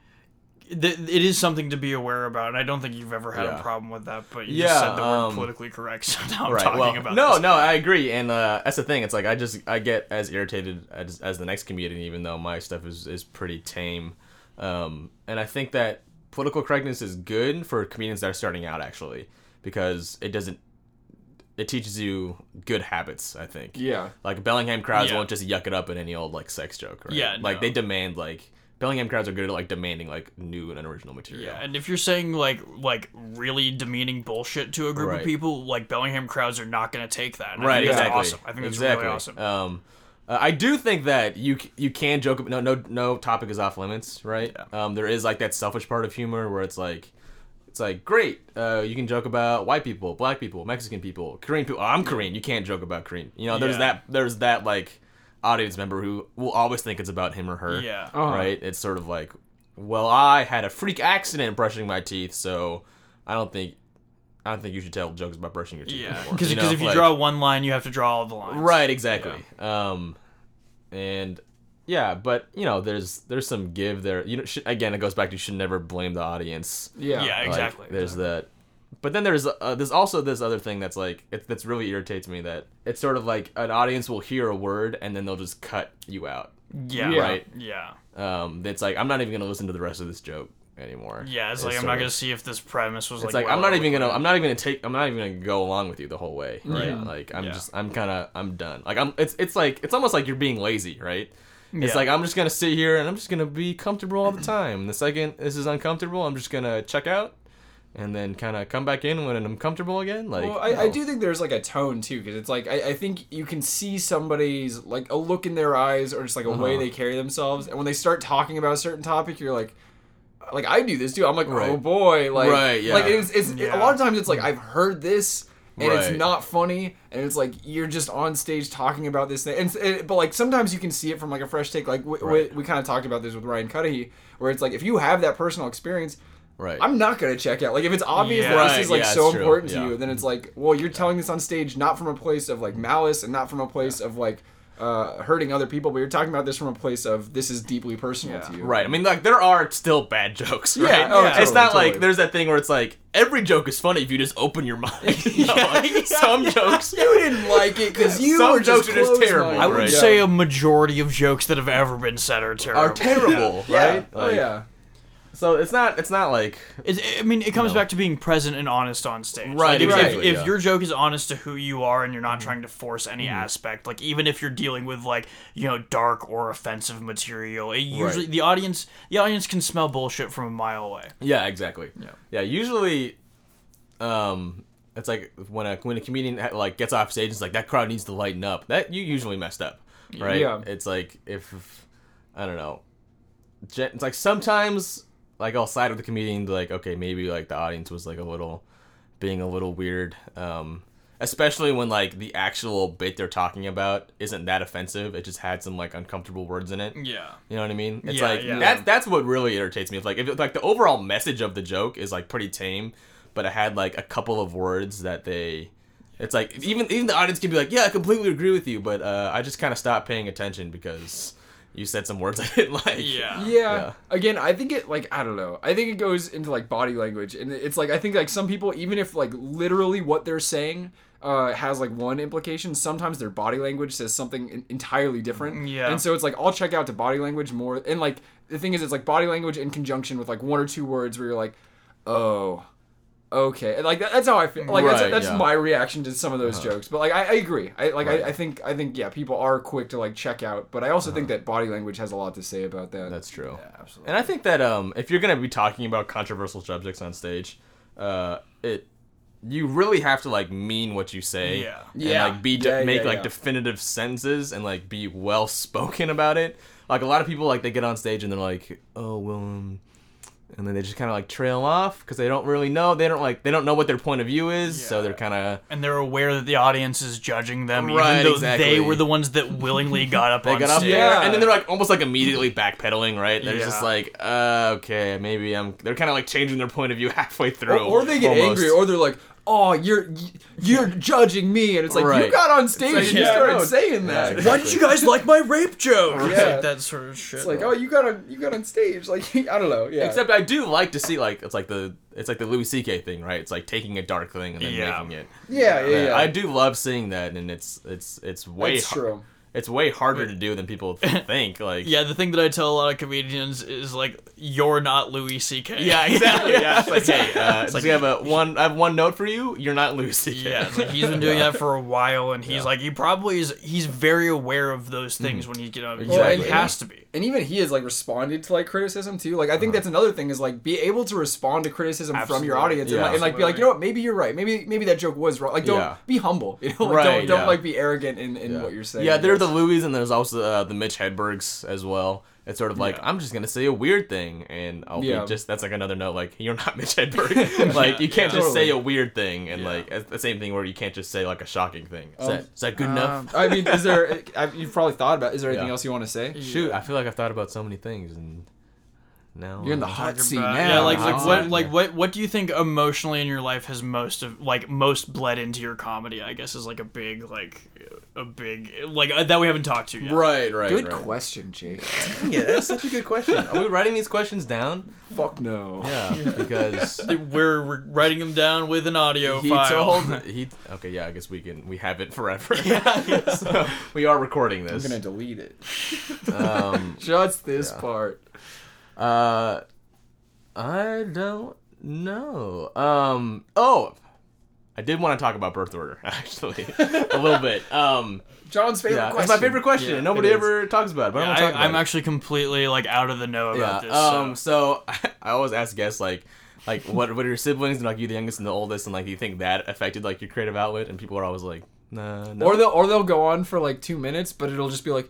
Th- it is something to be aware about, and I don't think you've ever had a problem with that. But you Yeah, just said the word um, politically correct, so now I'm right. talking Well, about no, this. no, I agree, and uh, that's the thing. It's like I just I get as irritated as, as the next comedian, even though my stuff is is pretty tame. Um, and I think that political correctness is good for comedians that are starting out, actually, because it doesn't. It teaches you good habits. I think. Yeah. Like Bellingham crowds Yeah. won't just yuck it up in any old like sex joke, right? Yeah, Like no. they demand like Bellingham crowds are good at like demanding like new and original material. Yeah, and if you're saying like like really demeaning bullshit to a group Right. of people, like Bellingham crowds are not going to take that. And I right exactly awesome. I think that's exactly. really awesome. um uh, i do think that you you can joke no no no topic is off limits right Yeah. um there is like that selfish part of humor where it's like it's like great uh you can joke about white people black people mexican people korean people oh, i'm korean you can't joke about korean you know there's Yeah. that there's that like audience member who will always think it's about him or her Yeah. Uh-huh. right it's sort of like well i had a freak accident brushing my teeth so i don't think I don't think you should tell jokes about brushing your teeth. Yeah, anymore. because know, if you like- draw one line, you have to draw all the lines. Right, exactly. Um, and yeah, but you know, there's there's some give there. You know, sh- again, it goes back to you should never blame the audience. Yeah. Yeah, Like, exactly. there's that. But then there's uh, there's also this other thing that's like it, that's really irritates me that it's sort of like an audience will hear a word and then they'll just cut you out. Yeah. Yeah. Right. Yeah. Um, it's like I'm not even gonna listen to the rest of this joke anymore. Yeah. It's like I'm not of- gonna see if this premise was It's like. like, I'm not even gonna. I'm not even gonna take I'm not even gonna go along with you the whole way, right? Yeah. Like I'm Yeah. just I'm kind of I'm done. Like I'm it's it's like it's almost like you're being lazy, right? Yeah. It's like I'm just gonna sit here and I'm just gonna be comfortable all the time. The second this is uncomfortable, I'm just gonna check out, and then kind of come back in when I'm comfortable again. Like Well, I, I do think there's like a tone too, because it's like I, I think you can see somebody's like a look in their eyes or just like a way Uh-huh. they carry themselves, and when they start talking about a certain topic, you're like, like I do this too. I'm like, oh boy, like, Right, yeah. like it's it's Yeah. a lot of times it's like I've heard this. And it's not funny, and it's like you're just on stage talking about this thing. And, and but like sometimes you can see it from like a fresh take. Like we, Right. we, we kind of talked about this with Ryan Cudahy, where it's like if you have that personal experience, right. I'm not gonna check out. Like if it's obvious Yeah. that Right, this is like yeah, so it's true, important to you, then it's like, well, you're telling this on stage not from a place of like malice and not from a place of like uh, hurting other people, but you're talking about this from a place of this is deeply personal Yeah. to you. Right. I mean, like there are still bad jokes. Yeah, Right. oh, it's totally, not totally. like there's that thing where it's like every joke is funny if you just open your mind. You know, like, Some jokes. You didn't like it because you Some were just jokes are just closed-minded. terrible, I would right. say a majority of jokes that have ever been said are terrible. Are terrible, Yeah. right? oh Like, yeah. So it's not. It's not like. It's, I mean, it comes No. back to being present and honest on stage. Right, Like, if, exactly, if, if yeah. your joke is honest to who you are and you're not trying to force any aspect, like even if you're dealing with like you know dark or offensive material, it usually the audience the audience can smell bullshit from a mile away. Yeah, exactly. Yeah. Yeah. Usually, um, it's like when a when a comedian ha- like gets off stage, it's like that crowd needs to lighten up. That you usually messed up, right? Yeah. It's like if, if I don't know. gen- It's like sometimes like I'll side with the comedian, like okay, maybe like the audience was like a little, being a little weird. Um, especially when like the actual bit they're talking about isn't that offensive. It just had some like uncomfortable words in it. Yeah. You know what I mean? It's Yeah, like yeah. that's that's what really irritates me. If like if like the overall message of the joke is like pretty tame, but it had like a couple of words that they it's like even even the audience can be like, Yeah, I completely agree with you, but uh, I just kinda stopped paying attention because you said some words I didn't like. Yeah. Yeah. Yeah. Again, I think it like I don't know. I think it goes into like body language, and it's like I think like some people, even if like literally what they're saying uh, has like one implication, sometimes their body language says something en- entirely different. Yeah. And so it's like I'll check out to body language more, and like the thing is, it's like body language in conjunction with like one or two words where you're like, oh. Okay, like that, that's how I feel. Like that's, Right, that's yeah. my reaction to some of those Uh-huh. jokes. But like I, I agree. I like Right. I, I think I think yeah, people are quick to like check out. But I also think that body language has a lot to say about that. Uh-huh. That's true. yeah, absolutely. And I think that um, if you're gonna be talking about controversial subjects on stage, uh, it you really have to like mean what you say. Yeah. And, Yeah. like be Yeah, make yeah, like yeah. definitive sentences and like be well spoken about it. Like a lot of people like they get on stage and they're like, oh well, um, and then they just kind of like trail off because they don't really know. They don't like they don't know what their point of view is, so they're kind of and they're aware that the audience is judging them, Right, even though exactly. they were the ones that willingly got up They on got up stage. there, Yeah. and then they're like almost like immediately backpedaling, right? They're just like, uh, okay, maybe I'm. They're kind of like changing their point of view halfway through, or, or they get almost. angry, or they're like, "Oh, you're you're judging me," and it's like you got on stage like, and you yeah, started no, saying that. yeah, Why did you guys like my rape joke? It's Yeah. like that sort of shit. It's like, oh, you got on you got on stage, like I don't know, yeah. Except I do like to see like it's like the it's like the Louis C.K. thing, right? It's like taking a dark thing and then Yeah. making it. yeah, yeah, yeah. I do love seeing that, and it's it's it's way That's har- true. It's way harder to do than people think. Like yeah, the thing that I tell a lot of comedians is like, you're not Louis C.K. yeah, exactly. Yeah, it's like hey, uh, It's does like- he have a one? I have one note for you. You're not Louis C.K. Yeah, it's like he's been doing that for a while, and he's Yeah. like, he probably is. He's very aware of those things when he's getting on. Exactly, He has to be. and even he has like responded to like criticism too. Like I think that's another thing is like be able to respond to criticism from your Absolutely. audience and, like, and like be like, you know what, maybe you're right. Maybe maybe that joke was wrong. Like don't Yeah. be humble. You know, like, Right, don't don't yeah. like be arrogant in, in what you're saying. Yeah, they're Yes. the Louis, and there's also uh, the Mitch Hedbergs as well. It's sort of like Yeah. I'm just gonna say a weird thing, and I'll Yeah. be just that's like another note. Like you're not Mitch Hedberg. like you can't yeah. just say a weird thing, and Yeah. like it's the same thing where you can't just say like a shocking thing. Is, Um, that, is that good enough? I mean, is there? I, you've probably thought about. Is there anything Yeah. else you want to say? Shoot, I feel like I've thought about so many things, and now You're in the hot seat about- now. Yeah, like hot like seat. what like what what do you think emotionally in your life has most of like most bled into your comedy? I guess is like a big like a big like uh, that we haven't talked to yet. Right, right. Good right. question, Jake. Yeah, that's such a good question. Are we writing these questions down? Fuck no. Yeah, because We're, we're writing them down with an audio he file. told he. Okay, yeah, I guess we can we have it forever. Yeah, so we are recording I'm this. gonna delete it. Um, Just this Yeah. part. Uh, I don't know. Um, oh, I did want to talk about birth order actually a little bit. Um, John's favorite yeah, question. it's my favorite question. Yeah, and nobody ever talks about it. But Yeah, I'm gonna talk I, about I'm it. actually completely like out of the know about yeah. this. um, so. so I always ask guests like. Like what? What are your siblings? And like you, the youngest and the oldest, and like do you think that affected like your creative outlet? And people are always like, Nah, no. Or they'll or they'll go on for like two minutes, but it'll just be like,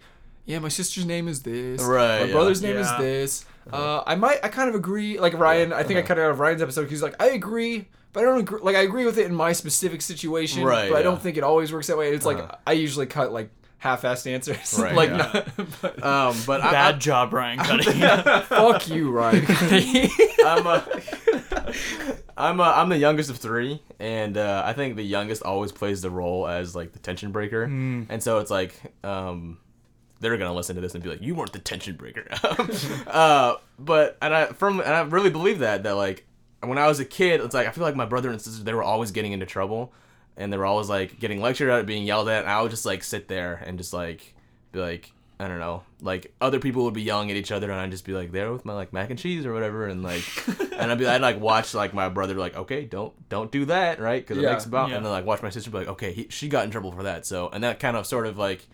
yeah, my sister's name is this. Right, My yeah. brother's name is this. Uh, I might. I kind of agree. Like Ryan, I think I uh-huh. cut it out of Ryan's episode. 'cause He's like, I agree, but I don't agree. Like I agree with it in my specific situation, Right, But I don't think it always works that way. It's like Uh-huh. I usually cut like half-assed answers. Right, like, yeah. not, but, um, but I, Bad I, job, Ryan Cuddy. fuck you, Ryan. I'm a, I'm a, I'm the youngest of three, and uh, I think the youngest always plays the role as like the tension breaker, and so it's like um, they're gonna listen to this and be like, "You weren't the tension breaker," uh, but and I from and I really believe that that like when I was a kid, it's like I feel like my brother and sister they were always getting into trouble, and they were always like getting lectured at, being yelled at, and I would just like sit there and just like be like. I don't know. Like other people would be yelling at each other, and I'd just be like there with my like mac and cheese or whatever, and like, and I'd be I'd like watch like my brother like okay don't don't do that right because Yeah, it makes about yeah. and then like watch my sister be like okay he, she got in trouble for that so and that kind of sort of like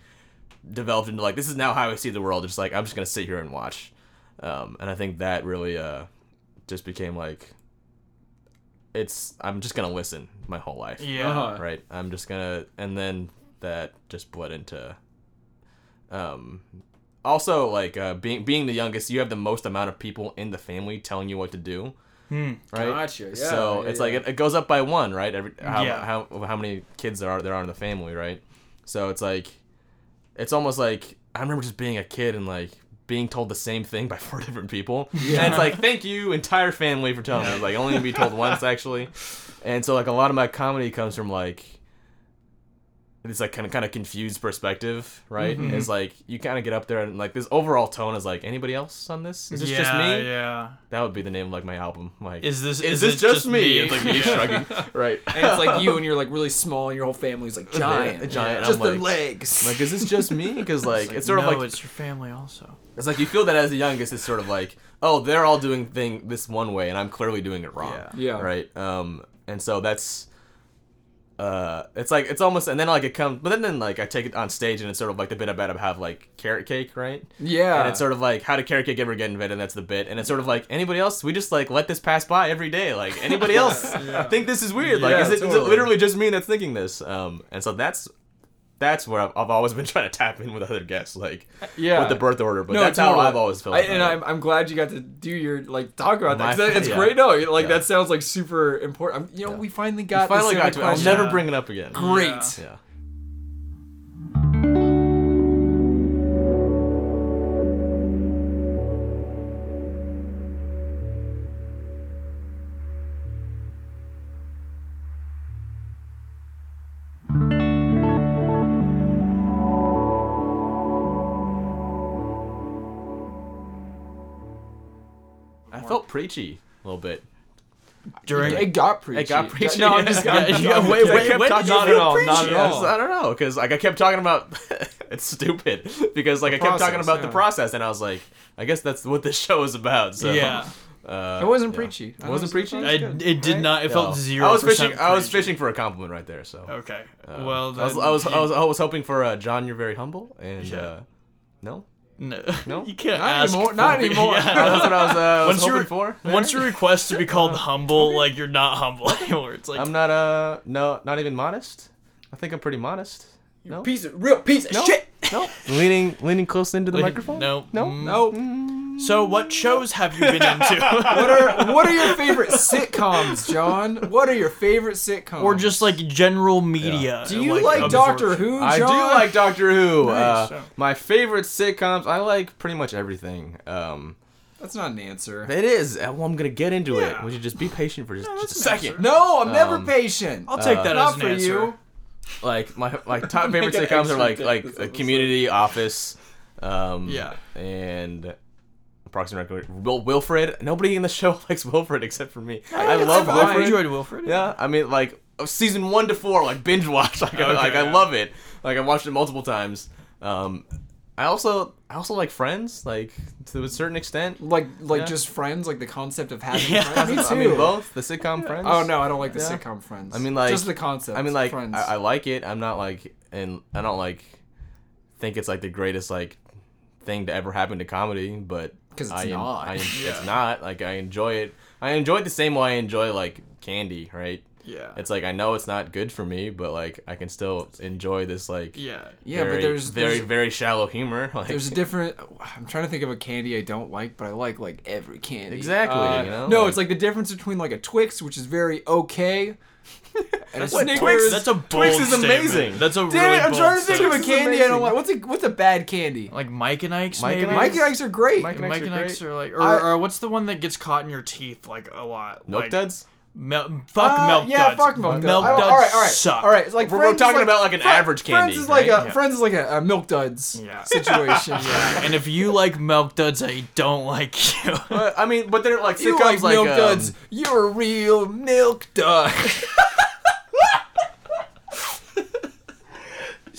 developed into like this is now how I see the world just like I'm just gonna sit here and watch, um, and I think that really uh just became like it's I'm just gonna listen my whole life yeah. Uh-huh. right I'm just gonna and then that just bled into um also like uh being being the youngest you have the most amount of people in the family telling you what to do Hmm. right Gotcha, yeah, so yeah, it's yeah. like it, it goes up by one right every how, Yeah. how how many kids there are there are in the family right so it's like it's almost like I remember just being a kid and like being told the same thing by four different people. And it's like, thank you, entire family, for telling me. Like, only gonna be told once actually. And so like a lot of my comedy comes from like this like kind of kind of confused perspective, right? Mm-hmm. Is like you kind of get up there and like this overall tone is like anybody else on this? Is this yeah, just me? Yeah. That would be the name of like my album. Like Is this is, is this just, just me? me? It's like me shrugging. right. And it's like you and you're like really small and your whole family's like giant. A giant. Just I'm their legs. like, is this just me? Because like, it's sort no, of like it's your family also. it's like you feel that as the youngest, it's sort of like, oh, they're all doing thing this one way, and I'm clearly doing it wrong. Yeah. Yeah. Right. Um. And so that's. Uh, it's like it's almost, and then like it comes, but then then like I take it on stage, and it's sort of like the bit about have like carrot cake, right? yeah. And it's sort of like how did carrot cake ever get invented? And that's the bit. And it's sort of like anybody else, we just like let this pass by every day. Like anybody else think this is weird. Like is, it totally. literally just me that's thinking this? Um, and so that's that's where I've, I've always been trying to tap in with other guests, like Yeah. with the birth order. But No, that's totally. how I've always felt. I, and. I'm, I'm glad you got to do your like talk about that. My- that- it's yeah. great. No, like Yeah. that sounds like super important. I'm, you know, Yeah. we finally got finally this got to it. I'll never bring it up again. Great. Yeah. Preachy a little bit. During It got preachy. It got preachy. No, I'm just. Yeah, I'm, yeah, I'm- wait, wait, kept wait, talking not about at all, preachy. not at all. I don't know, because like I kept talking about. it's stupid because like I kept talking process, about the process, and I was like, I guess that's what this show is about. So Yeah. uh, It wasn't yeah. preachy. It wasn't preachy. I, it did not. It felt zero. I was fishing. percent I was fishing for a compliment right there. So Okay. uh, well, I was, then I was, I was, I was hoping for uh, John. You're very humble, and Yeah. uh, no, No, No? you can't Not ask. anymore, for not me. anymore. Yeah. that's what I was, uh, was Once you're- hoping for. there. Once you request to be called humble, like you're not humble anymore. It's like I'm not uh no not even modest. I think I'm pretty modest. No, piece of real piece of no, shit. no. leaning leaning close into the microphone. No, no, Mm. No. So, what shows have you been into, What are what are your favorite sitcoms, John? What are your favorite sitcoms? or just like general media? Do you like, Doctor? Who, John? I do like Doctor Who. Nice. Uh, my favorite sitcoms. I like pretty much everything. Um, That's not an answer. it is. uh, Well, I'm gonna get into Yeah. it. Would you just be patient for just, just a second? answer. No, I'm never Um, patient. I'll take Uh, that not as an for answer. you. Like my like top favorite sitcoms are like like this uh. Community, Office, um, Yeah. and Parks and. Will Wilfred. Nobody in the show likes Wilfred except for me. I it's love fine. I Wilfred. enjoyed Wilfred. Yeah, I mean, like season one to four, like binge watch. Like, I, Okay, like I love it. Like I watched it multiple times. Um, I also I also like Friends, like to a certain extent. Like like Yeah. just friends, like the concept of having Yeah. friends. Me too. I mean, both the sitcom Friends. Oh no, I don't like the Yeah. sitcom Friends. I mean, like- just the concept. I mean, like friends. I, I like it. I'm not like, and I don't like think it's like the greatest like thing to ever happen to comedy, but 'Cause it's I, en- not. I, en- Yeah. It's not. Like I enjoy it. I enjoy it the same way I enjoy like candy, right? Yeah. It's like I know it's not good for me, but like I can still enjoy this like yeah. yeah, very, but there's very there's, very shallow humor. Like there's a different. I'm trying to think of a candy I don't like, but I like like every candy. Exactly, Uh, you know, no, like- it's like the difference between like a Twix, which is very okay, and a What, Snickers. Twix? That's a bold Twix is statement. amazing. That's a Damn really it! I'm bold trying to think of a Twix is candy I don't amazing. like. What's a what's a bad candy? Like Mike and Ike's, Mike and maybe. Ike's? Mike and Ike's are great. Mike and Mike Ike's and are Ike's great. are like, or, I- or what's the one that gets caught in your teeth like a lot? Milk like, duds. Mel- fuck Uh, milk yeah, duds. fuck milk duds. Milk duds all right, all right, suck. all right. It's like We're- we're talking like- about, like, an Fri- average candy, Friends is like right? a Yeah. Friends is like a, a milk duds Yeah. situation. And if you like milk duds, I don't like you. But, I mean, but they're like You like like, milk um, duds? You're a real milk dud.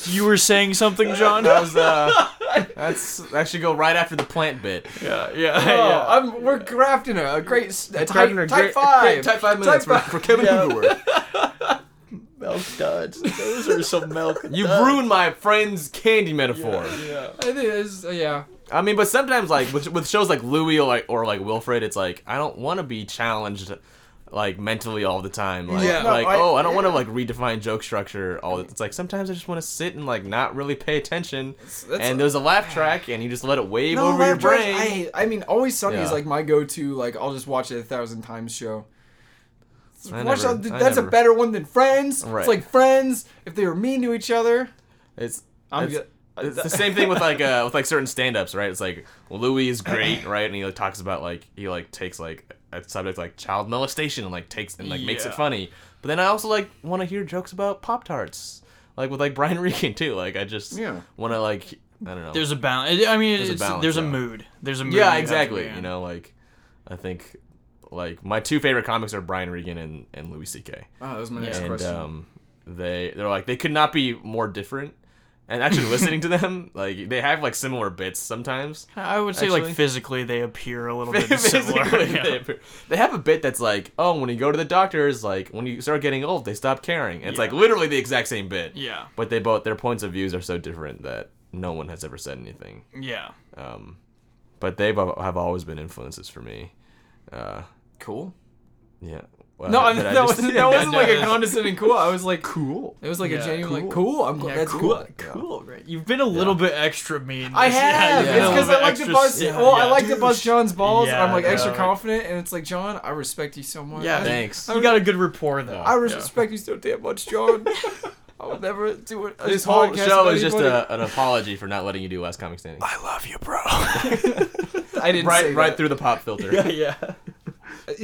you were saying something, John? That was uh, that's that should go right after the plant bit. yeah, yeah, Oh, yeah. I'm, we're crafting a, a great s- a type, Crafting a type great- five. great type five minutes Type for, for Kevin Hoover. milk duds. Those are some milk. You've ruined my friend's candy metaphor. Yeah. It is, uh, yeah. I mean, but sometimes like with, with shows like Louie or like or like Wilfred, it's like I don't want to be challenged like mentally all the time. Like, Yeah. No, I- oh, I don't want to like redefine joke structure. All it's like sometimes I just want to sit and like not really pay attention. that's and a- there's a laugh track, and you just let it wave No, over your Laugh Tracks, brain. I, I mean, Always Sunny is like my go-to. Like, I'll just watch it a thousand times. Show. I Watch never- that- that's never- a better one than Friends. Right. It's like Friends if they were mean to each other. It's I'm it's, good. it's the same thing with like uh with like certain stand-ups, right? It's like Louis is great, right? And he like talks about like he like takes like a subject like child molestation and like takes and like makes it funny. But then I also like want to hear jokes about Pop Tarts like with like Brian Regan too. Like I just Yeah. want to like I don't know. There's a balance. I mean, There's a balance, there's a mood. There's a mood. yeah, exactly. You know, like I think like my two favorite comics are Brian Regan and, and Louis C.K. Oh, that was my next and question. um, they they're like they could not be more different. And actually listening to them, like they have like similar bits sometimes. I would say Actually- like physically they appear a little bit similar. they, yeah. appear- they have a bit that's like, oh, when you go to the doctors, like when you start getting old, they stop caring. And it's like literally the exact same bit. yeah, But they both their points of views are so different that no one has ever said anything. yeah. Um, but they have always been influences for me. Uh, cool. yeah. Well, No, I mean, that, was, that wasn't like a Yeah. condescending cool. I was like, cool. it was like Yeah, a genuine like cool. cool. I'm glad Yeah, that's cool, cool. cool, right? You've been a little bit extra mean. I have. It's because I like to bust. well, I like to bust John's balls. Yeah, I'm like yeah, extra confident, and it's like John, I respect you so much. Yeah, I, Thanks. You got a good rapport though. I Yeah. respect you so damn much, John. I would never do it. This whole show is just a, an apology for not letting you do Last Comic Standing. I love you, bro. I didn't right, right that. through the pop filter. yeah.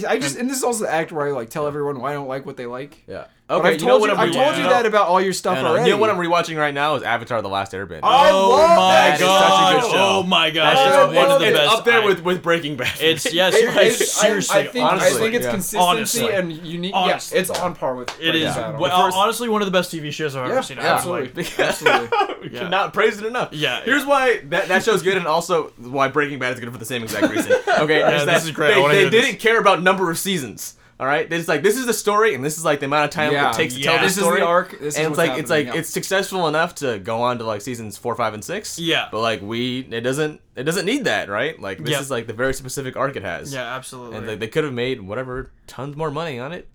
I just and this is also the act where I like tell everyone why I don't like what they like. Yeah. But Okay. I've you told know you, I'm I've told you rewatching? that about all your stuff I uh, know. already. You know what I'm rewatching right now is Avatar: The Last Airbender. Oh love my that. That is such a god! good show. Oh my god! That It's one of the it's best. up there I- with with Breaking Bad. It's yes, It- like, it's- I- seriously. I, think, honestly, I think it's yeah. consistency Honestly. and unique. Honestly. Yeah, it's on par with. It is Breaking Bad. well, first- honestly one of the best TV shows I've ever Yeah, seen. absolutely, Like, absolutely. we Yeah. cannot praise it enough. Yeah, Here's why that, that show's good, and also why Breaking Bad is good for the same exact reason. Okay, Yeah, is this that is great. I They, wanna they hear this. didn't care about number of seasons. All right, it's like this is the story, and this is like the amount of time Yeah, it takes to yeah. tell this This is story. the arc. This is and what's it's like it's like yeah. it's successful enough to go on to like seasons four, five, and six. Yeah. but like we, it doesn't, it doesn't need that, right? Like this Yep. is like the very specific arc it has. yeah, absolutely. and like, they could have made whatever tons more money on it,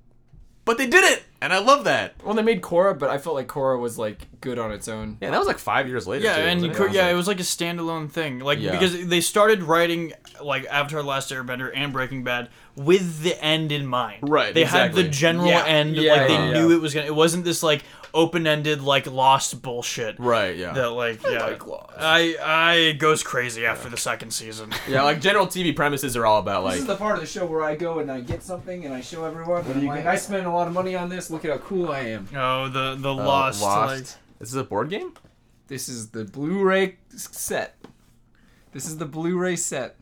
but they did it, and I love that. Well, they made Korra, but I felt like Korra was like good on its own. Yeah, that was like five years later. yeah, too, and you wasn't could, yeah, it was like a standalone thing, like Yeah. because they started writing like Avatar: The Last Airbender and Breaking Bad with the end in mind. Right, They had exactly. the general Yeah, end, yeah, like they yeah, knew yeah. it was gonna. It wasn't this like open-ended like Lost bullshit. right. Yeah, That like yeah, like Lost. I I goes crazy after the second season. yeah. Like general TV premises are all about like This is the part of the show where I go and I get something and I show everyone. And I'm like, I spent a lot of money on this. Look at how cool I am. Oh, the the uh, Lost, like This is a board game. This is the Blu-ray set. This is the Blu-ray set.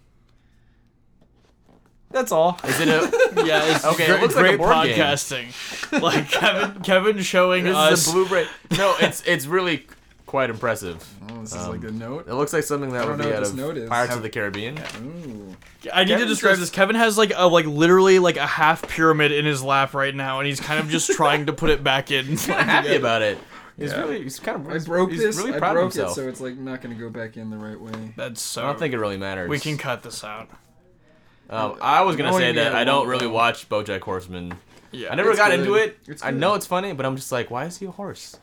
That's all. Is it a? yeah, it's Okay, it great, like a great board game. podcasting. like Kevin Kevin showing this us is a Blu-ray. No, it's it's really quite impressive. Oh, this is Um, like a note. It looks like something that I would be out of this note is. Pirates of the Caribbean. Ooh. I need to describe just- this. Kevin has like a like literally like a half pyramid in his lap right now, and he's kind of just trying to put it back in. I'm happy about it. He's Yeah. really he's kind of I broke he's this. really I proud broke of himself. it, so it's like not gonna go back in the right way. That's so. I don't think it really matters. we can cut this out. Um, I was gonna say that I don't really watch BoJack Horseman. Yeah, I never It's got good. into it. It's I good. know it's funny, but I'm just like, why is he a horse?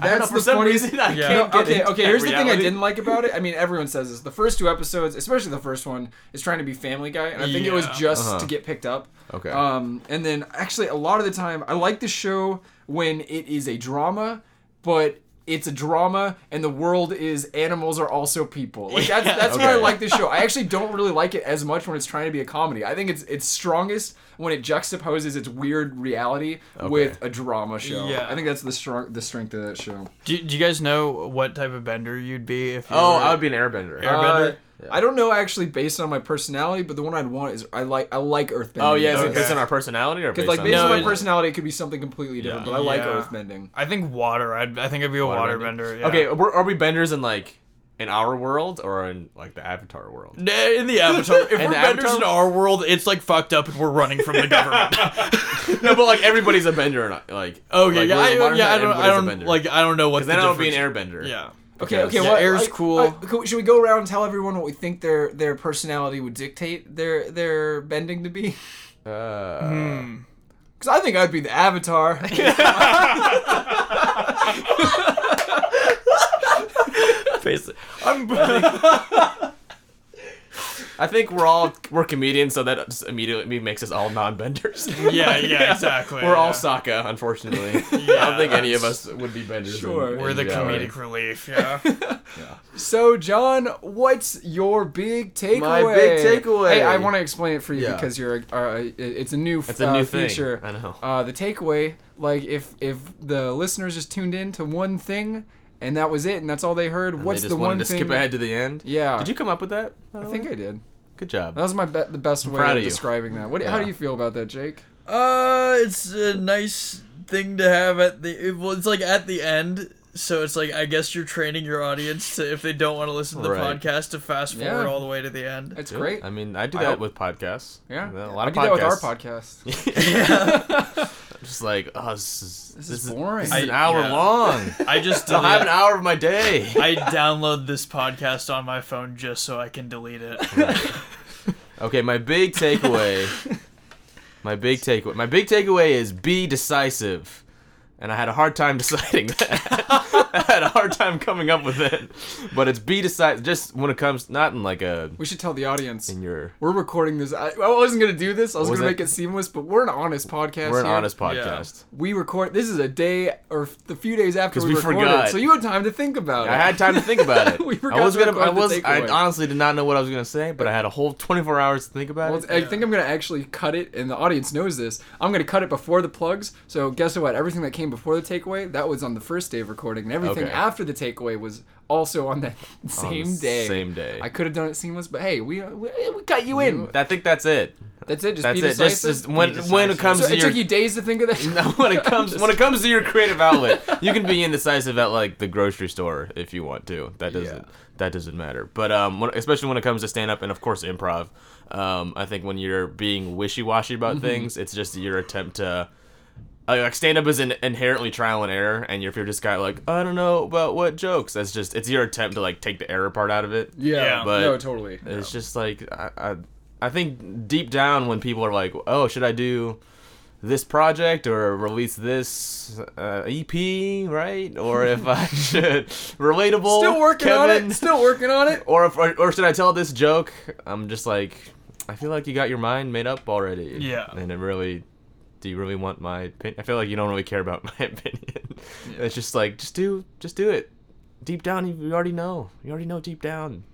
I don't know, That's for the some funniest- reason I Yeah. can't No, get okay, into okay. that Here's the thing I reality. didn't like about it. I mean, everyone says this. The first two episodes, especially the first one, is trying to be Family Guy, and I think it was Yeah. just Uh-huh. to get picked up. Okay. Um, and then actually, a lot of the time, I like the show when it is a drama, but it's a drama, and the world is animals are also people. Like that's Yeah. that's why I like this show. I actually don't really like it as much when it's trying to be a comedy. I think it's it's strongest when it juxtaposes its weird reality with a drama show. Yeah. I think that's the strong the strength of that show. Do, do you guys know what type of bender you'd be if? You Oh, were- I would be an airbender. Airbender? Uh, I don't know actually based on my personality, but the one I'd want is I like I like earthbending. Oh yeah, is it based on our personality or Because based like on based No, on my it- personality, it could be something completely different. Yeah. But I like Yeah. earthbending. I think water. I'd, I think I'd be a water, bender. yeah. Okay, are, are we benders in like in our world or in like the Avatar world? Nah, In the Avatar, if In we're benders Avatar? in our world, it's like fucked up and we're running from the government. no, but like everybody's a bender, and like oh yeah, like, yeah, I, yeah. I don't, I don't like. I don't know what. Because the then I would be an airbender. Yeah. Okay, okay. Yeah, what, air's like, cool. uh, should we go around and tell everyone what we think their their personality would dictate their their bending to be? Uh, Hmm. Because I think I'd be the Avatar. Face it. I'm. I think we're all we're comedians, so that just immediately makes us all non-benders. Yeah, yeah, exactly. We're all yeah. Sokka, unfortunately. I don't think any of us would be benders. Sure. in- We're in the reality. comedic relief. Yeah. So, John, what's your big takeaway? My big takeaway. Hey, I want to explain it for you Yeah. because you're. Uh, it's a new. It's a uh, new thing. I know. Uh, the takeaway, like if if the listeners just tuned in to one thing and that was it and that's all they heard, And what's they the just one wanted to thing? skip ahead to the end. Yeah. Did you come up with that? I the think way? I did. Good job. That was my be- the best way proud of of you. describing that. What? How do you feel about that, Jake? Uh, it's a nice thing to have at the. It, well, it's like at the end. So it's like I guess you're training your audience to if they don't want to listen to the Right. podcast to fast forward Yeah. all the way to the end. It's great. I mean, I do that hope- with podcasts. yeah, a lot I of do podcasts. that with our podcast. Just like, oh, this is This is boring. This is an I- hour yeah. long. I just I'll have an delete, hour of my day. I download this podcast on my phone just so I can delete it. Okay, my big takeaway. my big takeaway. My big takeaway is be decisive. And I had a hard time deciding that. I had a hard time coming up with it. But it's be decisive. Just when it comes, not in like a we should tell the audience. in your. We're recording this. I, I wasn't gonna do this. I was was gonna that? make it seamless, but we're an honest podcast. We're an here. honest podcast. We record. This is a day or the few days after we, we recorded, forgot. so you had time to think about it. I had time to think about it. We forgot I was to gonna. I was. I honestly did not know what I was gonna say, but I had a whole 24 hours to think about Well, it. I think I'm gonna actually cut it, and the audience knows this. I'm gonna cut it before the plugs. So guess what? Everything that came before the takeaway that was on the first day of recording, and everything Okay. after the takeaway was also on that same the day. same day. I could have done it seamless, but hey, we we, we got you in. I think that's it. That's it. Just That's be it. Just, just when Be when it comes so to it your took you days to think of that. No, when it comes when it comes to your creative outlet, you can be indecisive at like the grocery store if you want to. That doesn't Yeah. that doesn't matter. But um, when, especially when it comes to stand up and of course improv, um, I think when you're being wishy washy about Mm-hmm. things, it's just your attempt to. Uh, Like stand up is an inherently trial and error, and if you're just guy like I don't know about what jokes, that's just it's your attempt to like take the error part out of it. Yeah, but no, totally. It's just like I, I, I think deep down when people are like, "Oh, should I do this project or release this uh, EP, right? Or if I should relatable, Still working Kevin, on it. Still working on it. or if or, or should I tell this joke? I'm just like, I feel like you got your mind made up already. Yeah. and it really. Do you really want my opinion? I feel like you don't really care about my opinion. It's just like, just do, just do it. Deep down, you you already know. You already know deep down.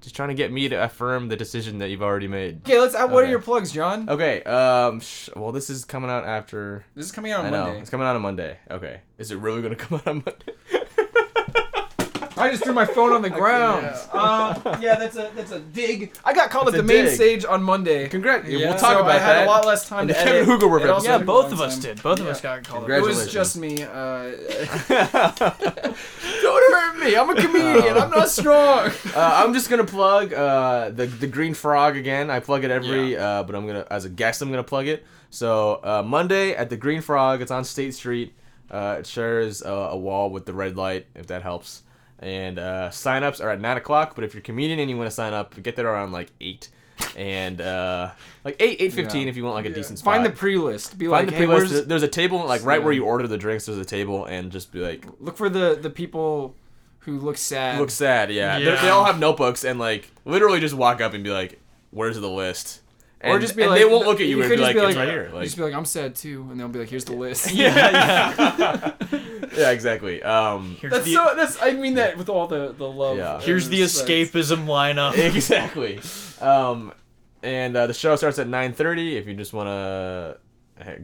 Just trying to get me to affirm the decision that you've already made. Okay, let's. Uh, what are your plugs, John? Okay. Um. Sh- well, this is coming out after. This is coming out on I know Monday. it's coming out on Monday. Okay. Is it really gonna come out on Monday? I just threw my phone on the ground. yeah. Uh, yeah, that's a that's a dig. I got called That's at the main dig. stage on Monday. Congrats. Yeah, we'll talk so about I had that. a lot less time in to the Kevin edit. Hoogerwerf It also. Yeah, took a both long of us time. did. Both of Yeah. us got called. It was Congratulations. just me. Uh, don't hurt me. I'm a comedian. I'm not strong. uh, I'm just gonna plug uh, the the Green Frog again. I plug it every, uh, but I'm gonna as a guest I'm gonna plug it. So uh, Monday at the Green Frog, it's on State Street. Uh, it shares uh, a wall with the red light, if that helps. And uh, sign-ups are at nine o'clock. But if you're a comedian and you want to sign up, get there around like eight, and uh, like eight eight fifteen Yeah. if you want like a decent spot. Find the pre-list. Be Find like, the pre-list. where's- There's a table like right where you order the drinks. There's a table, and just be like, look for the the people who look sad. look sad. Yeah, they all have notebooks and like literally just walk up and be like, "Where's the list?" And, or just be and like, they won't look at you, could and be just like, "It's right here." Like, just be like, I'm sad too, and they'll be like, here's the list. yeah, yeah, yeah exactly. Um, Here's That's the, so. That's. I mean that with all the the love. Yeah. here's the It's- escapism lineup. exactly. Um, and uh, the show starts at nine thirty. If you just want to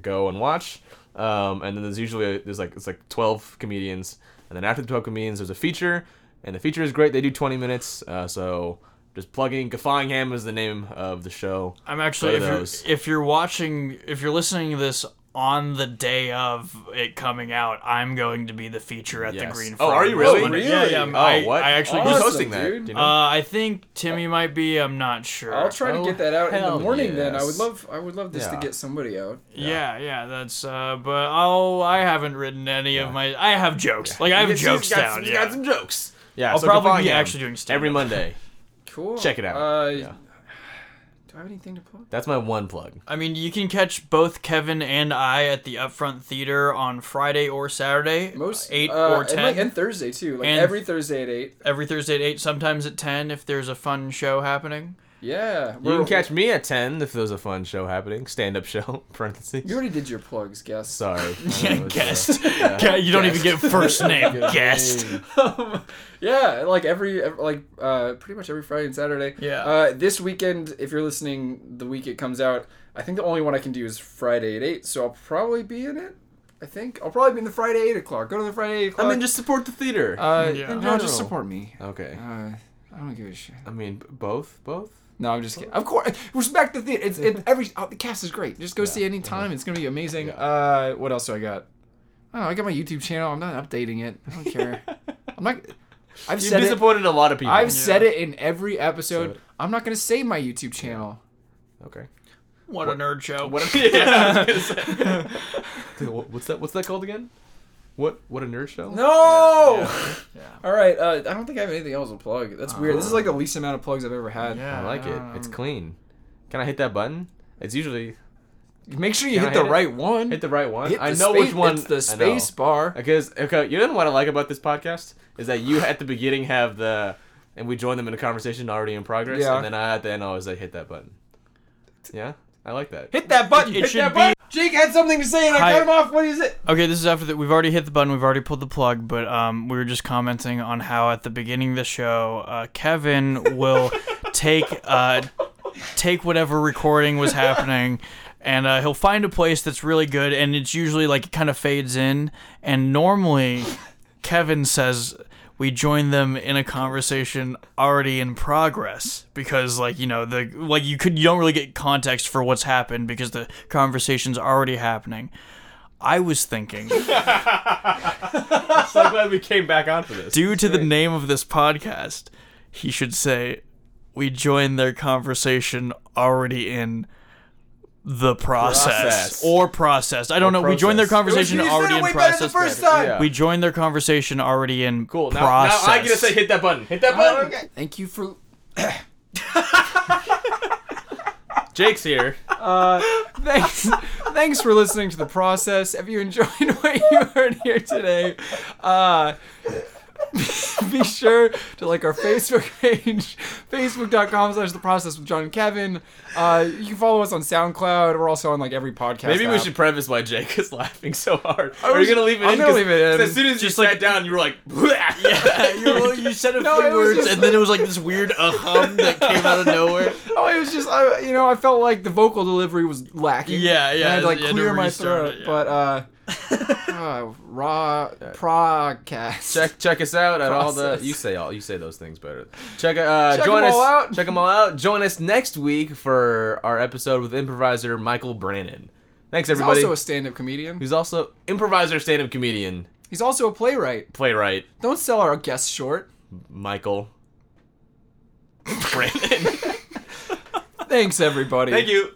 go and watch, um, and then there's usually a, there's like it's like twelve comedians, and then after the twelve comedians, there's a feature, and the feature is great. They do twenty minutes, uh, so. Just plugging Gaffingham is the name of the show. I'm actually if you're, if you're watching if you're listening to this on the day of it coming out, I'm going to be the feature at the Yes. Green Oh, are you really? Monday. Really? Yeah, yeah. I'm- Oh, I, what? I actually Who's Awesome, just, hosting that? dude. You know? uh, I think Timmy might be. I'm not sure. I'll try to Oh, get that out in the hell morning. Then I would love. I would love this to get somebody out. Yeah, yeah, that's. uh But I'll. I haven't written any of my. I have jokes. Like I have jokes he's got down. some, he's yeah. got some jokes. Yeah, I'll so probably be actually doing stand every Monday. Cool. Check it out. Uh, Yeah. Do I have anything to plug? That's my one plug. I mean, you can catch both Kevin and I at the Upfront Theater on Friday or Saturday, Most eight uh, or and, ten. like, and Thursday too. Like And- every Thursday at eight. every Thursday at eight, sometimes at ten if there's a fun show happening. Yeah, You can catch me at 10 if there's a fun show happening. Stand up show, parentheses. You already did your plugs, guest. Sorry. Yeah, Uh, guest. yeah. Yeah, you don't even get first name. Guest. yeah, like every ev- like uh, pretty much every Friday and Saturday. Yeah. Uh, this weekend, if you're listening, the week it comes out, I think the only one I can do is Friday at eight. So I'll probably be in it. I think I'll probably be in the Friday eight o'clock. Go to the Friday eight o'clock. I mean, just support the theater. uh, Yeah. no, In just support me. okay. Uh, I don't give a shit. I mean, both? Both? No, I'm just kidding. Of course, respect the theater. It's it, every oh, the cast is great. Just go see it anytime. It's gonna be amazing. Yeah. Uh, what else do I got? Oh, I got my YouTube channel. I'm not updating it. I don't care. I'm not. I've You said it. disappointed a lot of people. I've said it in every episode. So- I'm not gonna save my YouTube channel. Okay. What a nerd show. What? a, yeah, I was gonna say. Dude, What's that? What's that called again? What? What a nerd show? No. Yeah. All right. Uh, I don't think I have anything else to plug. That's weird. This is like the least amount of plugs I've ever had. Yeah. I like it. It's Um, clean. Can I hit that button? It's usually Make sure you Can hit the it? right one. hit the right one. Hit I know space- which one. It's the space bar. Because okay, you know what I like about this podcast is that you at the beginning have the, and we join them in a conversation already in progress, Yeah. and then I at the end always like hit that button. Yeah, I like that. Hit that button. It hit should that be- button. Jake had something to say and I Hi. cut him off. What is it? Okay, this is after that. We've already hit the button. We've already pulled the plug, but um, we were just commenting on how at the beginning of the show, uh, Kevin will take uh, take whatever recording was happening, and uh, he'll find a place that's really good, and it's usually like it kind of fades in. And normally, Kevin says we join them in a conversation already in progress because like you know the like you could you don't really get context for what's happened because the conversation's already happening i was thinking so glad we came back on for this. due to the name of this podcast he should say we join their conversation already in the process, Process. or processed. I don't know. We joined their conversation You already in way the process. first time. Yeah. We joined their conversation already in Cool. Now, process. now I get to say hit that button. Hit that button. Thank you for. Jake's here. Uh, thanks, thanks for listening to the process. If you enjoyed what you heard here today, uh, be sure to like our Facebook page, facebook.com slash the process with John and Kevin. Uh, you can follow us on SoundCloud. We're also on like every podcast. Maybe we app. should preface why Jake is laughing so hard. Are was- you gonna leave it I'm in? gonna leave it in. As soon as you Just sat down, you were like, Yeah, you, you said a No, few words, just- and then it was like this weird uh hum that came out of nowhere. Oh, it was just I, you know, I felt like the vocal delivery was lacking. Yeah, And yeah, I had to like had to clear my throat, it, yeah. but uh, uh raw podcast. check check us out at all the. You say all. You say those things better. Check uh, Check join us. all out. Check them all out. Join us next week for our episode with improviser Michael Brannon. Thanks everybody. He's also a stand-up comedian. He's also improviser, stand-up comedian, He's also a playwright. playwright Don't sell our guests short. Michael Brannon. Thanks, everybody. Thank you.